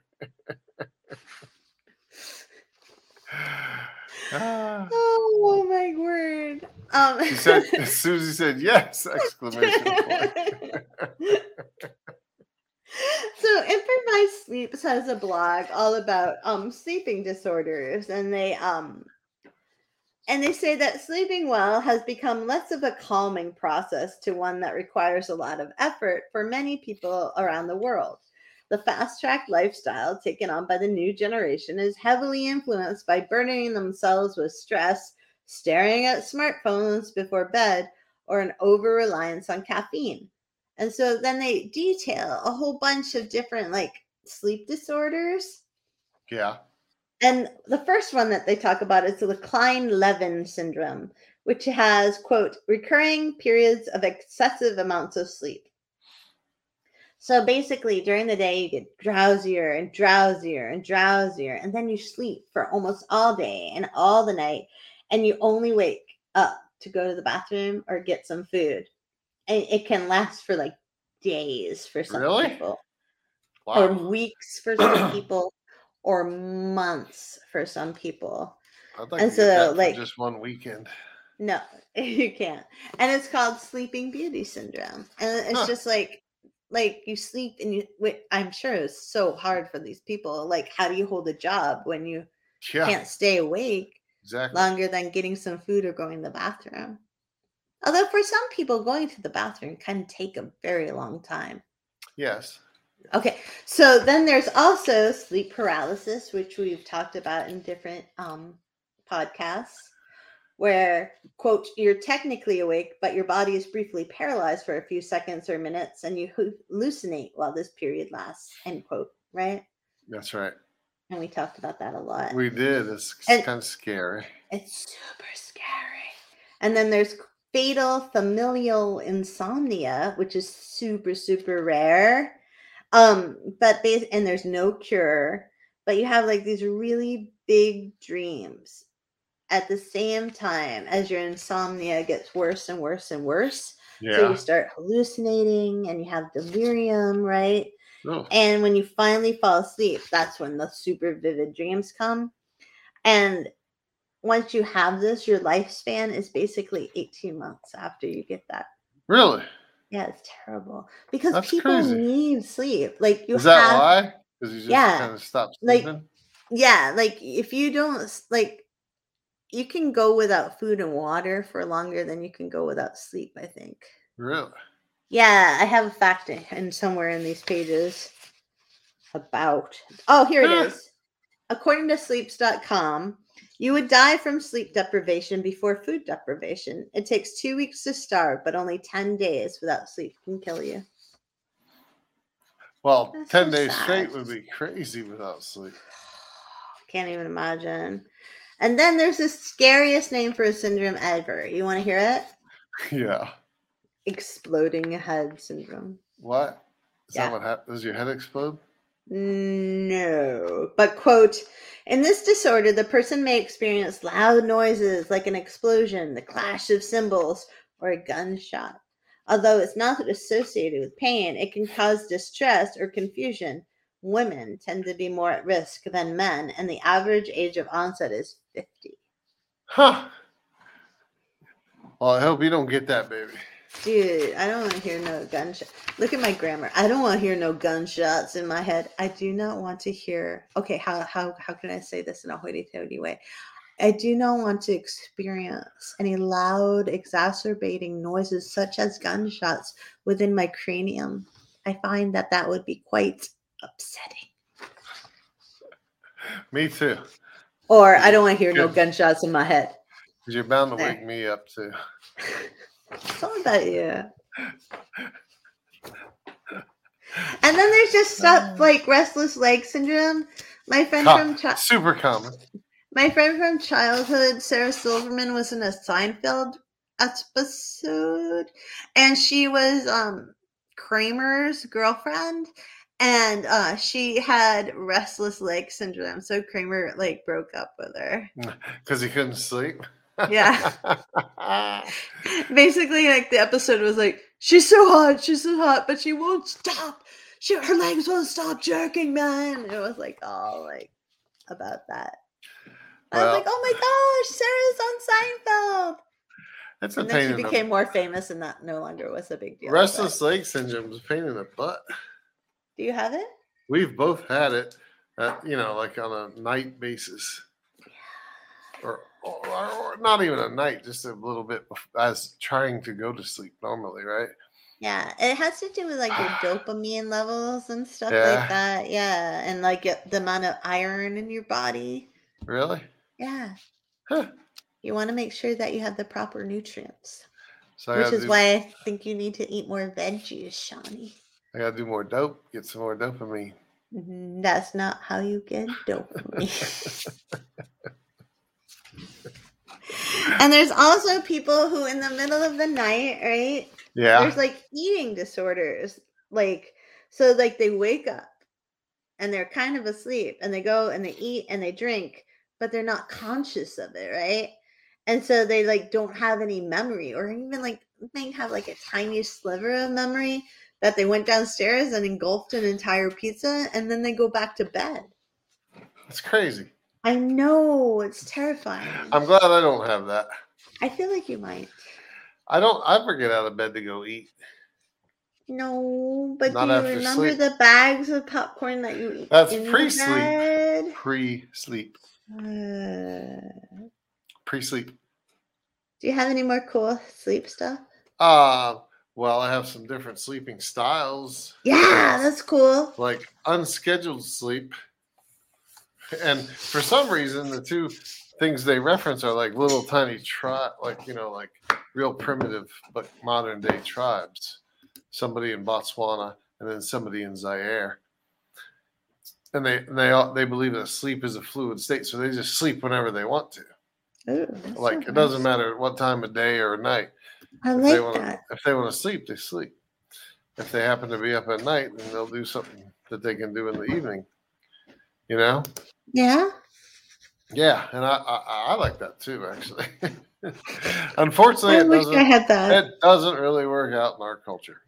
Oh my word. Um, She said, Susie said, yes! Exclamation point. so Improvised Sleeps has a blog all about um sleeping disorders and they um and they say that sleeping well has become less of a calming process to one that requires a lot of effort for many people around the world. The fast track lifestyle taken on by the new generation is heavily influenced by burdening themselves with stress, staring at smartphones before bed, or an over reliance on caffeine. And so then they detail a whole bunch of different like sleep disorders. Yeah. And the first one that they talk about is the Kleine-Levin syndrome, which has, quote, recurring periods of excessive amounts of sleep. So basically, during the day, you get drowsier and drowsier and drowsier, and then you sleep for almost all day and all the night, and you only wake up to go to the bathroom or get some food. And it can last for like days for some Really? people or weeks for some people or months for some people. I'd like and to so, that like- just one weekend. No, you can't. And it's called sleeping beauty syndrome. And it's Huh. just like like you sleep and you wait, I'm sure it's so hard for these people. Like how do you hold a job when you Yeah, can't stay awake exactly. longer than getting some food or going to the bathroom? Although for some people going to the bathroom can take a very long time. Yes. Okay, so then there's also sleep paralysis, which we've talked about in different um, podcasts, where, quote, you're technically awake, but your body is briefly paralyzed for a few seconds or minutes and you hallucinate while this period lasts, end quote, right? That's right. And we talked about that a lot. We did. It's And- kind of scary. It's super scary. And then there's fatal familial insomnia, which is super, super rare. Um, but bas- and there's no cure, but you have like these really big dreams at the same time as your insomnia gets worse and worse and worse. Yeah. So you start hallucinating and you have delirium, right? Oh, And when you finally fall asleep, that's when the super vivid dreams come. And once you have this, your lifespan is basically 18 months after you get that. really? Yeah, it's terrible because That's people crazy. need sleep. Like you Is that have, why? Because you just Yeah, kind of stop like- sleeping? yeah, like if you don't like, you can go without food and water for longer than you can go without sleep. I think. really? Yeah, I have a fact in, somewhere in these pages about. Oh, here it is. According to sleeps.com, you would die from sleep deprivation before food deprivation. It takes two weeks to starve, but only 10 days without sleep can kill you. Well, That's 10 so days sad. straight would be crazy without sleep. Can't even imagine. And then there's the scariest name for a syndrome ever. You want to hear it? yeah. Exploding head syndrome. What? Is Yeah. that what happened? Does your head explode? No, but quote, in this disorder, the person may experience loud noises like an explosion, the clash of cymbals, or a gunshot. Although it's not associated with pain, it can cause distress or confusion. Women tend to be more at risk than men, and the average age of onset is 50. Huh. Well, I hope you don't get that, baby. Dude, I don't want to hear no gunshot. Look at my grammar. I don't want to hear no gunshots in my head. I do not want to hear. Okay, how how how can I say this in a hoity-toity way? I do not want to experience any loud, exacerbating noises such as gunshots within my cranium. I find that that would be quite upsetting. Me too. Or I don't want to hear no gunshots in my head. you're bound to wake me up too. It's all about you. And then there's just stuff like restless leg syndrome. My friend Co- from chi- super common. my friend from childhood, Sarah Silverman, was in a Seinfeld episode, and she was um Kramer's girlfriend, and uh, she had restless leg syndrome. So Kramer like broke up with her. Because he couldn't sleep. Yeah. Basically, like the episode was like, she's so hot, she's so hot, but she won't stop. She her legs won't stop jerking, man. It was like all like about that. I was like, oh my gosh, Sarah's on Seinfeld. That's a And pain then she in the became more famous, and that no longer was a big deal. but- restless leg syndrome is a pain in the butt. Do you have it? We've both had it, at, you know, like on a night basis, or, or, or not even a night, just a little bit as trying to go to sleep normally, right? Yeah, it has to do with like your dopamine levels and stuff Yeah. like that. Yeah, and like the amount of iron in your body. Really? Yeah. Huh. You want to make sure that you have the proper nutrients, So I which is do, why I think you need to eat more veggies, Shawnee. I gotta do more dope, get some more dopamine. Mhm, That's not how you get dopamine. and there's also people who, in the middle of the night, right? Yeah. there's like eating disorders like so like they wake up and they're kind of asleep and they go and they eat and they drink but they're not conscious of it right and so they like don't have any memory or even like may have like a tiny sliver of memory that they went downstairs and engulfed an entire pizza and then they go back to bed It's crazy. I know it's terrifying I'm glad I don't have that. i feel like you might I don't ever get out of bed to go eat. No, but Not do you remember sleep. the bags of popcorn that you eat? That's pre-sleep. Pre sleep. Uh, Pre sleep. do you have any more cool sleep stuff? Uh, well, I have some different sleeping styles. Yeah, that's cool. like unscheduled sleep. And for some reason, the two things they reference are like little tiny tribe, like you know, like real primitive but modern day tribes. Somebody in Botswana and then somebody in Zaire. And they and they all they believe that sleep is a fluid state, so they just sleep whenever they want to. Ooh, that's so Like it doesn't matter what time of day or night. I if they like want to that. if they want to sleep, they sleep. If they happen to be up at night, then they'll do something that they can do in the evening. You know? Yeah. Yeah, and I I, I like that too, actually. Unfortunately, I it wish I doesn't had that. it doesn't really work out in our culture.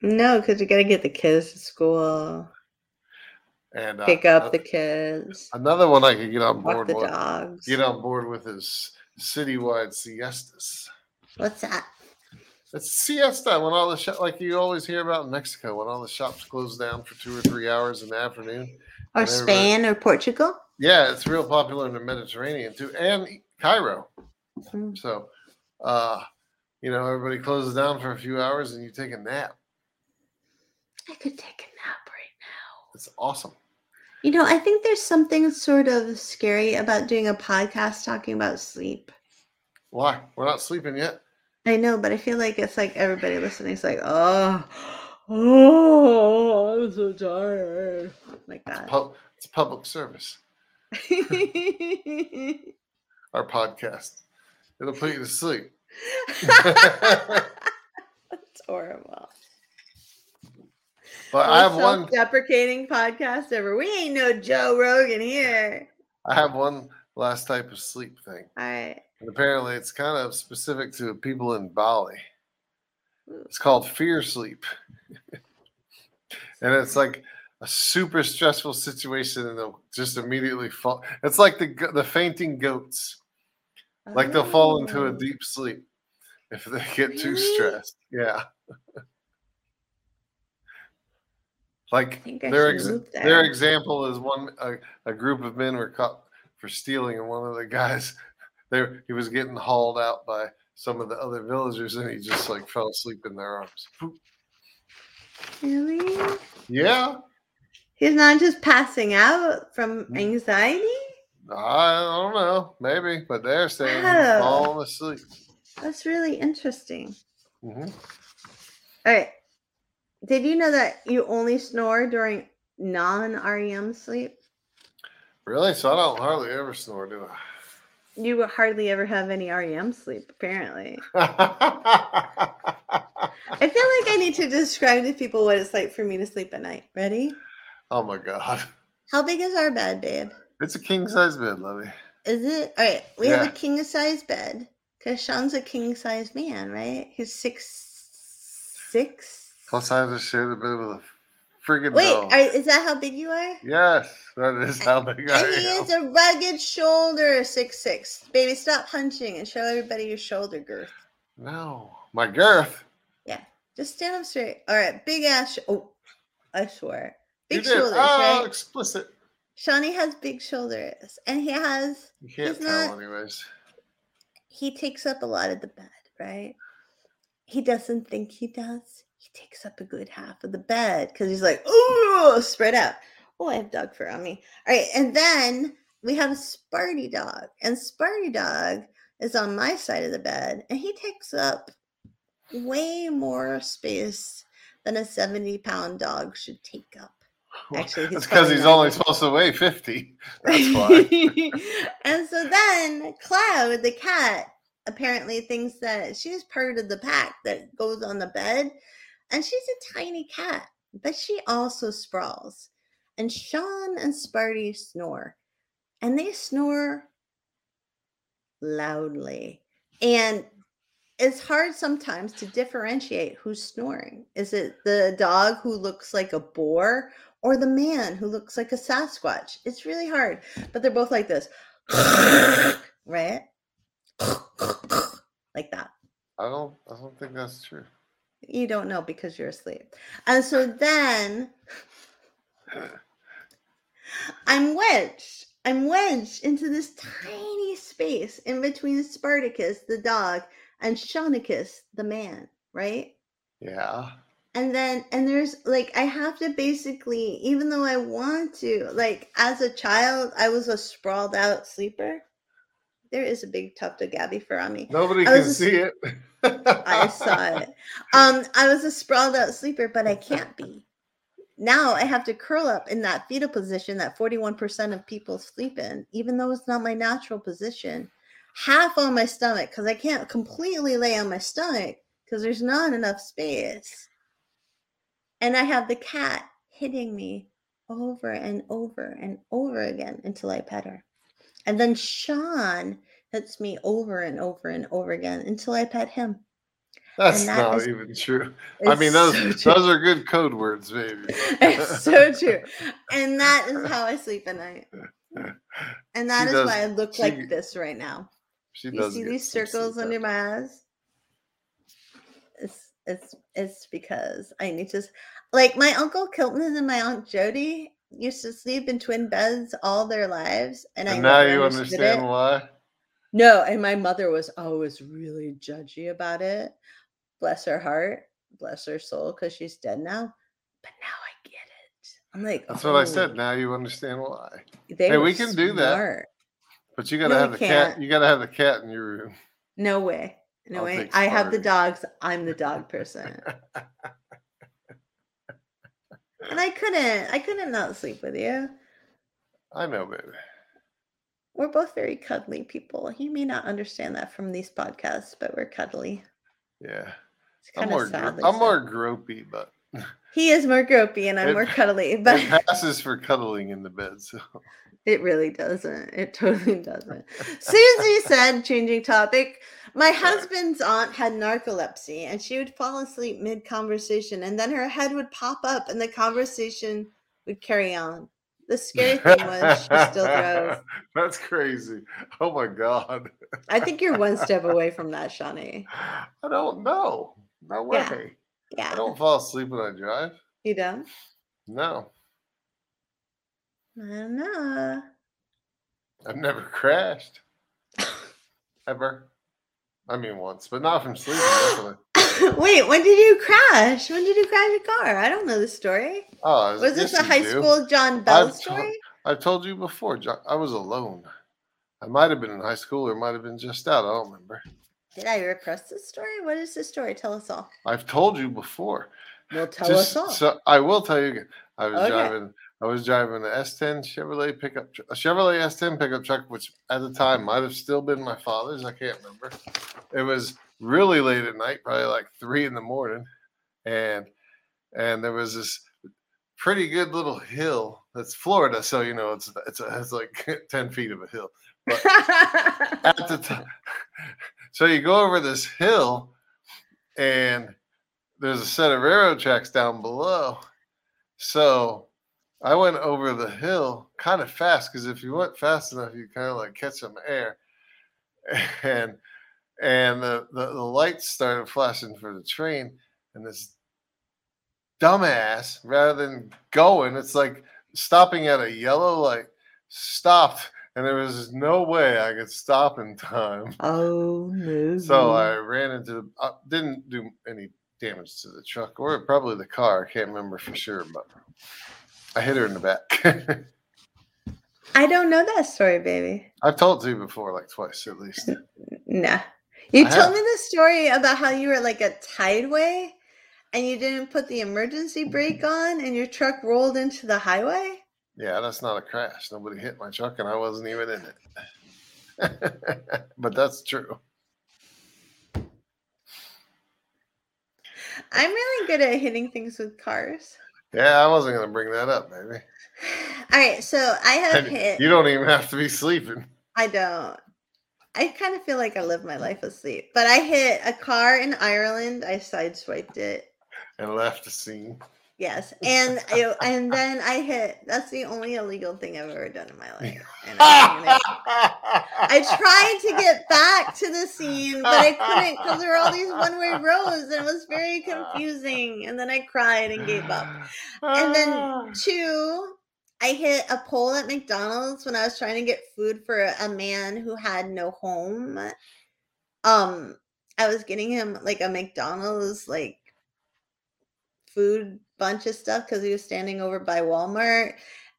No, because you got to get the kids to school, And uh, pick up uh, the kids, another one I could get on board with. dogs. Get on board with is citywide siestas. What's that? It's siesta when all the shop, like you always hear about in Mexico, when all the shops close down for two or three hours in the afternoon. Or Spain or Portugal? Yeah, it's real popular in the Mediterranean too, and Cairo. Mm. So, uh, you know, everybody closes down for a few hours, and you take a nap. I could take a nap right now. It's awesome. You know, I think there's something sort of scary about doing a podcast talking about sleep. Why? We're not sleeping yet. I know, but I feel like it's like everybody listening is like, oh, oh, I'm so tired. Like that. Pub- it's public service. Our podcast. It'll put you to sleep. That's horrible. But I have one. self-deprecating podcast ever. We ain't no Joe Rogan here. I have one last type of sleep thing, All right. and apparently it's kind of specific to people in Bali. It's called fear sleep, and it's like a super stressful situation, and they'll just immediately fall. It's like the the fainting goats. Like they'll fall into a Oh. deep sleep if they get too stressed. Yeah. like I their ex- their example is one a, a group of men were caught for stealing, and one of the guys there he was getting hauled out by some of the other villagers, and he just like fell asleep in their arms. Really? Yeah, He's not just passing out from Mm. anxiety? I don't know, maybe, but they're saying he's falling asleep. That's really interesting. hmm All right. Did you know that you only snore during non REM sleep? Really? So I don't hardly ever snore, do I? You hardly ever have any REM sleep, apparently. I feel like I need to describe to people what it's like for me to sleep at night. Ready? Oh my god. How big is our bed, babe? It's a king size bed, Lovey. Is it? All right, we have a king size bed because Shaun's a king size man, right? He's six six. Plus, I have to share the bed with a friggin' Wait, are, is that how big you are? Yes, that is how big I And he am. is a rugged shoulder, six six. Baby, stop hunching and show everybody your shoulder girth. No, my girth. Yeah, just stand up straight. All right, big ass. Sh- oh, I swear, big shoulders, Oh, right? explicit. Shawnee has big shoulders, and he has You can't tell, not- anyways. he takes up a lot of the bed, right? He doesn't think he does. He takes up a good half of the bed because he's like, oh, spread out. Oh, I have dog fur on me. All right, and then we have a Sparty dog, and Sparty dog is on my side of the bed, and he takes up way more space than a 70 pound dog should take up. Actually, That's because he's only supposed to weigh 50. That's why. and so then Cloud, the cat, apparently thinks that she's part of the pack that goes on the bed. And she's a tiny cat, but she also sprawls. And Shaun and Sparty snore. And they snore loudly. And it's hard sometimes to differentiate who's snoring. Is it the dog who looks like a boar or the man who looks like a Sasquatch? It's really hard, but they're both like this, right? like that. I don't. I don't think that's true. You don't know because you're asleep. And so then I'm wedged. I'm wedged into this tiny space in between Spartacus, the dog, and Shaunicus, the man, right? Yeah. And then, and there's like, I have to basically, even though I want to, like, as a child, I was a sprawled out sleeper. There is a big tuft of Gabby fur on me. Nobody can a see it. I saw it. Um, I was a sprawled out sleeper, but I can't be. Now I have to curl up in that fetal position that 41% of people sleep in, even though it's not my natural position. Half on my stomach because I can't completely lay on my stomach because there's not enough space. And I have the cat hitting me over and over and over again until I pet her. And then Shaun hits me over and over and over again until I pet him. That's that not is- even true. I mean, those so true. those are good code words, baby. it's so true. And that is how I sleep at night. And that She is does- why I look she- like this right now. She You does see these circles under my eyes? It's it's it's because I need to like my uncle Kilton and my aunt Jody used to sleep in twin beds all their lives, and, I now you understand it. why. No, and my mother was always really judgy about it. Bless her heart, bless her soul, because she's dead now. But now I get it. I'm like, That's what I "Oh, said. Now you understand why. They Hey, we can do that. But you gotta No, have the cat. can't. You gotta have the cat in your room. No way. No I'll way. I have the dogs. I'm the dog person. and I couldn't. I couldn't not sleep with you. I know, baby. We're both very cuddly people. You may not understand that from these podcasts, but we're cuddly. Yeah. It's I'm kind more. of gro- I'm so. more gropey, but He is more gropey and I'm It more cuddly, but it passes for cuddling in the bed. So It really doesn't. It totally doesn't. Susie said, changing topic, my husband's aunt had narcolepsy and she would fall asleep mid conversation and then her head would pop up and the conversation would carry on. The scary thing was she still drove. That's crazy. Oh my god. I think you're one step away from that, Shawnee. I don't know. No way. Yeah. I don't fall asleep when I drive. You don't? No. I don't know. I've never crashed. Ever. I mean once, but not from sleeping, definitely. Wait, when did you crash? When did you crash your car? I don't know the story. Oh, Was this yes, a high do. school John Bell I've to- story? I've told you before, I was alone. I might have been in high school or might have been just out. I don't remember. Did I repress this story? What is this story? Tell us all. I've told you before. Well, tell Just- us all. So I will tell you again. I was Okay. driving. I was driving a S10 Chevrolet pickup, tr- a Chevrolet S10 pickup truck, which at the time might have still been my father's. I can't remember. It was really late at night, probably like three in the morning, and and there was this pretty good little hill. That's Florida, so you know it's it's, it's like ten feet of a hill. But at the time, so you go over this hill, and there's a set of railroad tracks down below. So I went over the hill kind of fast because if you went fast enough, you kind of like catch some air, and and the, the the lights started flashing for the train, and this dumbass, rather than going, it's like stopping at a yellow light, stopped, and there was no way I could stop in time. oh no. So I ran into, uh, didn't do any damage to the truck or probably the car. I can't remember for sure, but I hit her in the back. I don't know that story, baby. I've told you before, like twice at least. Nah. You I told have. me the story about how you were like a tideway and you didn't put the emergency brake on and your truck rolled into the highway. Yeah, that's not a crash. Nobody hit my truck and I wasn't even in it. but that's true. I'm really good at hitting things with cars. Yeah, I wasn't going to bring that up, baby. All right, so I have And hit. you don't even have to be sleeping. I don't. I kind of feel like I live my life asleep, but I hit a car in Ireland. I sideswiped it. and left the scene. Yes, and I, and then I hit. That's the only illegal thing I've ever done in my life. I tried to get back to the scene, but I couldn't because there were all these one-way roads, and it was very confusing. And then I cried and gave up. And then two, I hit a pole at McDonald's when I was trying to get food for a man who had no home. Um, I was getting him like a McDonald's like food bunch of stuff because he was standing over by Walmart.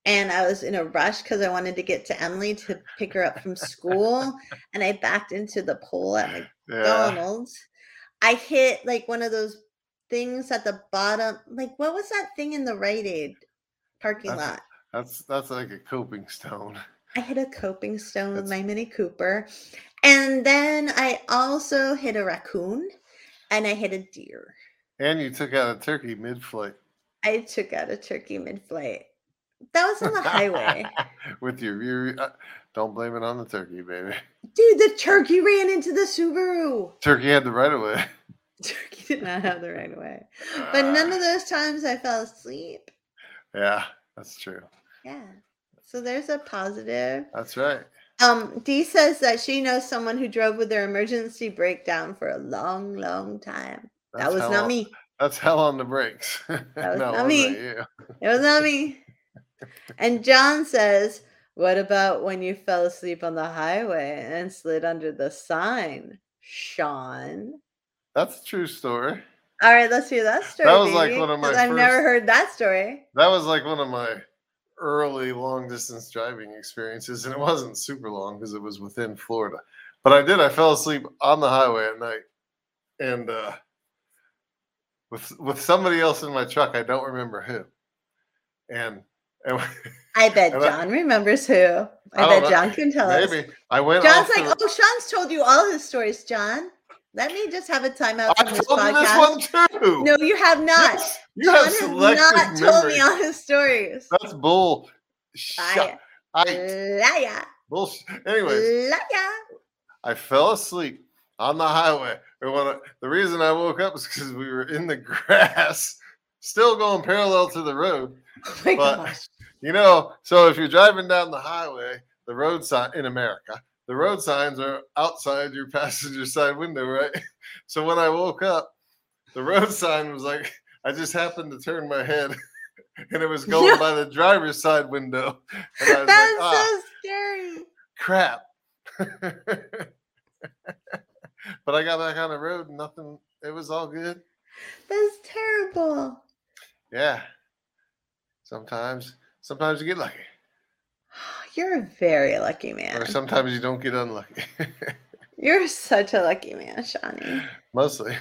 And I was in a rush because I wanted to get to Emily to pick her up from school. and I backed into the pole at yeah, McDonald's. I hit like one of those things at the bottom. Like, what was that thing in the Rite Aid parking That's- lot? that's that's like a coping stone. I hit a coping stone with my Mini Cooper. And then I also hit a raccoon and I hit a deer. And you took out a turkey mid-flight I took out a turkey mid flight. That was on the highway. with your rear. Uh, don't blame it on the turkey, baby. Dude, the turkey ran into the Subaru. Turkey had the right of way. Turkey did not have the right of way. But none of those times I fell asleep. Yeah, that's true. Yeah. So there's a positive. That's right. Um, Dee says that she knows someone who drove with their emergency breakdown for a long, long time. That's that was not on- me. That's hell on the brakes. was no, not me. It was not me. And John says, What about when you fell asleep on the highway and slid under the sign? Shaun. That's a true story. All right, let's hear that story. That was like one of my 'cause I've never heard that story. That was like one of my early long distance driving experiences, and it wasn't super long because it was within Florida. But I did. I fell asleep on the highway at night, and uh, with with somebody else in my truck. I don't remember who. And and I bet And I- John remembers who. I, I bet know. John can tell us. maybe I went. John's like, the- oh, Shaun's told you all his stories, John. Let me just have a timeout I from this told you this one too. No, you have not. Yes, you John have has not told me all his stories. That's bull. Shut. Liar. I Liar. bullshit. Anyways, Liar. I fell asleep on the highway. And when I, the reason I woke up is because we were in the grass, still going parallel to the road. Oh my But- gosh. You know, so if you're driving down the highway, the road sign in America, the road signs are outside your passenger side window, right? So when I woke up, the road sign was like, I just happened to turn my head and it was going by the driver's side window. And I was That's like, ah, so scary. crap. But I got back on the road and nothing, it was all good. That's terrible. Yeah. Sometimes, sometimes you get lucky, You're a very lucky man. or sometimes you don't get unlucky. You're such a lucky man, Shawnee. Mostly.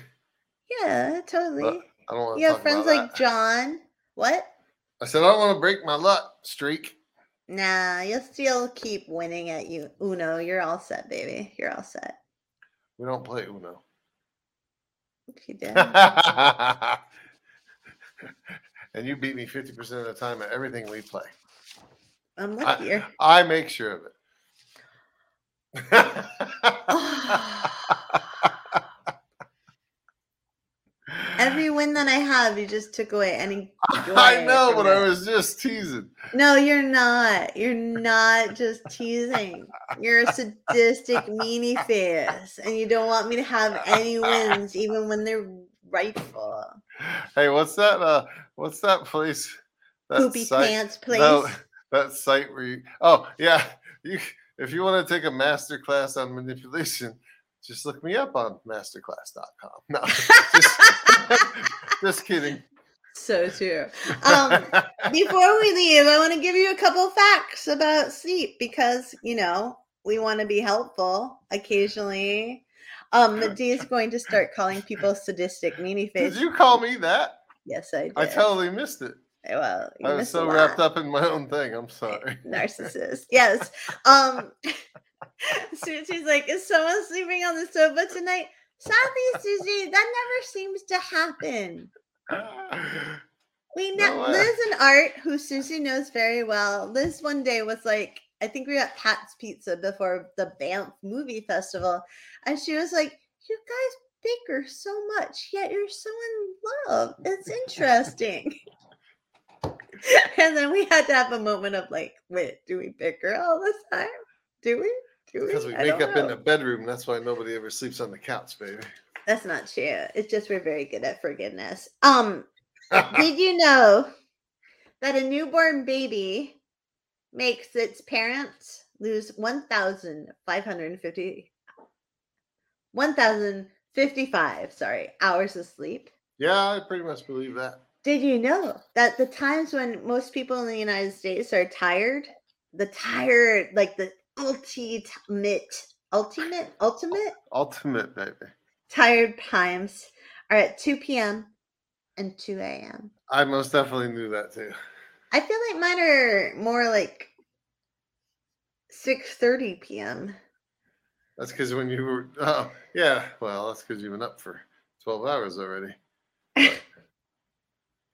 Yeah, totally. But I don't want to you have friends like that. John. What? I said I don't want to break my luck streak. Nah, you'll still keep winning at you. Uno, you're all set, baby. You're all set. We don't play Uno. If you did. and you beat me 50% of the time at everything we play. I'm luckier. I make sure of it. Every win that I have, you just took away any. I know, but I was just teasing. No, you're not. You're not just teasing. You're a sadistic meanie face, and you don't want me to have any wins, even when they're rightful. Hey, what's that? Uh, what's that place? That Poopy site- pants place. No, that site where you. Oh yeah, you. If you want to take a master class on manipulation, just look me up on masterclass.com. No, just, just kidding. So true. Um, before we leave, I want to give you a couple facts about sleep because you know we want to be helpful occasionally. Um, is going to start calling people sadistic meanie Did face. you call me that? Yes, I did. I totally missed it. well, you I was so wrapped up in my own thing. I'm sorry. narcissist. Yes. Um Susie's like, is someone sleeping on the sofa tonight? Sadly, Susie, that never seems to happen. We No way. Liz and Art, who Susie knows very well. Liz one day was like, I think we at Pat's Pizza before the Banff Movie Festival, and she was like, "You guys bicker so much, yet you're so in love. It's interesting." and then we had to have a moment of like, "Wait, do we bicker all the time? Do we? Do? Because we make don't up in the bedroom. That's why nobody ever sleeps on the couch, baby. That's not true. It's just we're very good at forgiveness. Um, Did you know that a newborn baby makes its parents lose 1,550 1,055, sorry, hours of sleep? yeah, I pretty much believe that. Did you know that the times when most people in the United States are tired, the tired, like the ultimate, ultimate, ultimate Ultimate, baby. tired times are at 2 p.m. and 2 a.m. I most definitely knew that too. I feel like mine are more like 6:30 p.m. That's because when you were, oh, yeah, well, that's because you've been up for 12 hours already. But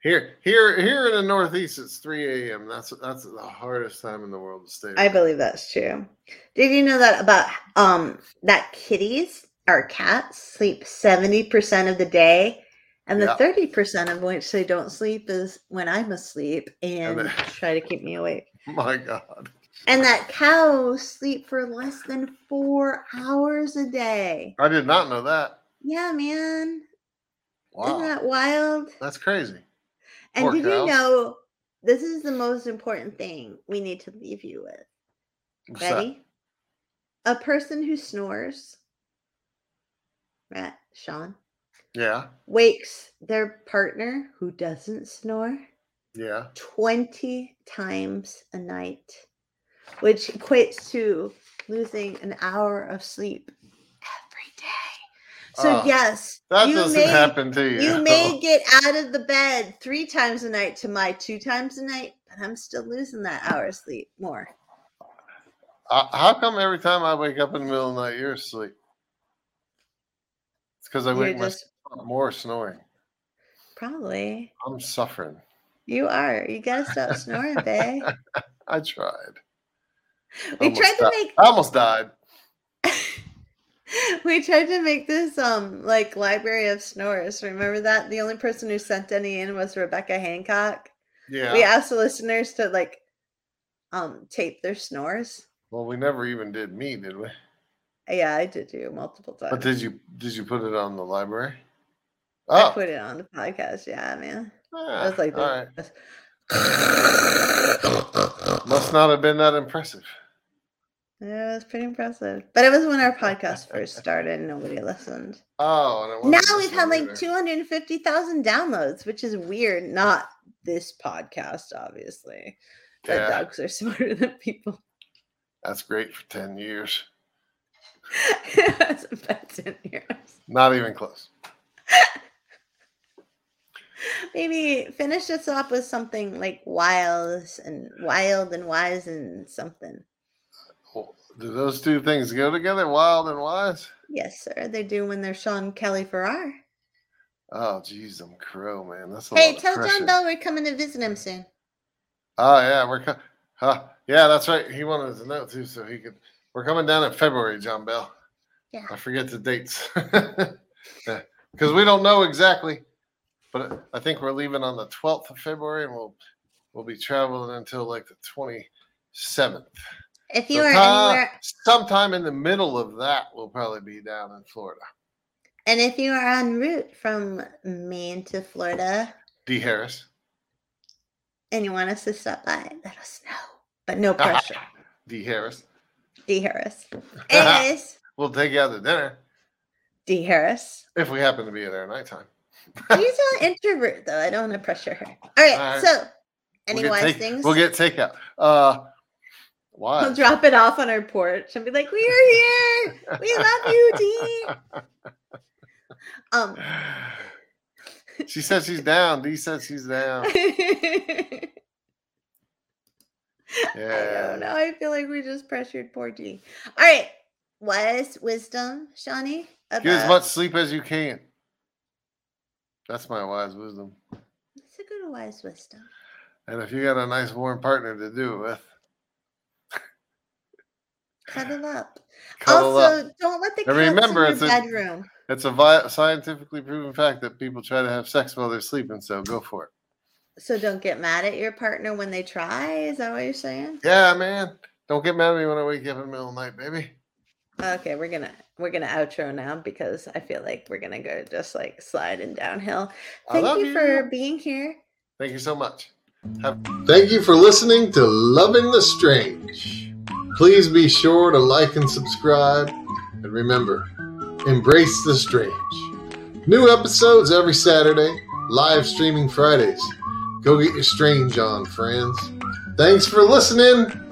here, here, here in the Northeast, it's 3 a.m. That's that's the hardest time in the world to stay. I believe that's true. Did you know that about um that kitties or cats sleep 70% of the day and the Yeah. 30% of which they don't sleep is when I'm asleep and they- try to keep me awake. My God. And that cows sleep for less than 4 hours a day. I did not know that. Yeah, man. Wow. Isn't that wild? That's crazy. And Poor did you know this is the most important thing we need to leave you with? What's that? Ready? A person who snores, right, Shaun, Yeah. wakes their partner who doesn't snore Yeah. 20 times a night, which equates to losing an hour of sleep. So, Oh, yes, That you doesn't may, happen to you. you may get out of the bed three times a night to my two times a night, but I'm still losing that hour of sleep more. Uh, how come every time I wake up in the middle of the night, you're asleep? It's because I wake myself just up more snoring. probably. I'm suffering. You are. You gotta stop snoring, babe. I tried. We Almost tried to make I almost died. we tried to make this um like library of snores. Remember that? The only person who sent any in was Rebecca Hancock. Yeah. We asked the listeners to like um tape their snores. Well, we never even did me, did we? Yeah, I did too multiple times. But did you did you put it on the library? I Oh, put it on the podcast, yeah, man. ah, I was like all right. Must not have been that impressive. Yeah, it was pretty impressive. But it was when our podcast first started and nobody listened. Oh, and it now we've had like either. 250,000 downloads, which is weird. Not this podcast, obviously. But Yeah, dogs are smarter than people. that's great for ten years. That's about 10 years. Not even close. Maybe finish us off with something like wild and wild and wise and something. Do those two things go together? Wild and wise? Yes, sir. They do when they're Shaun Kelly Farrar. Oh, jeez, I'm crow, man. That's a Hey, tell. John Bell we're coming to visit him soon. Oh yeah, we're co- huh, yeah, that's right. He wanted to know too, so he could. We're coming down in February, John Bell. Yeah. I forget the dates because we don't know exactly, but I think we're leaving on the 12th of February, and we'll we'll be traveling until like the 27th. If you So are ta- anywhere, sometime in the middle of that, we'll probably be down in Florida. and if you are en route from Maine to Florida, D. Harris, and you want us to stop by, let us know. But no pressure. D. Harris. D Harris. Anyways, We'll take you out to dinner D Harris. if we happen to be there at nighttime. She's an introvert, though. I don't want to pressure her. All right. All right. So, any we'll wise take- things? We'll get takeout. Uh, why? We'll drop it off on our porch and be like, "We are here. We love you, D." Um. she says she's down. D says she's down. I Yeah. don't know. I feel like we just pressured poor G. All right. Wise wisdom, Shawnee? Get as much sleep as you can. That's my wise wisdom. It's a good wise wisdom. And if you got a nice warm partner to do it with, Cuddle up. cuddle also, up. don't let the cats remember, in it's your a- bedroom. It's a vi- scientifically proven fact that people try to have sex while they're sleeping, so go for it. So don't get mad at your partner when they try. Is that what you're saying? Yeah, man. Don't get mad at me when I wake you up in the middle of the night, baby. Okay, we're gonna we're gonna outro now because I feel like we're gonna go just like sliding downhill. Thank love you, for being here. Thank you so much. Have- Thank you for listening to Loving the Strange. Please be sure to like and subscribe. And remember, embrace the strange. New episodes every Saturday, live streaming Fridays. Go get your strange on, friends. Thanks for listening.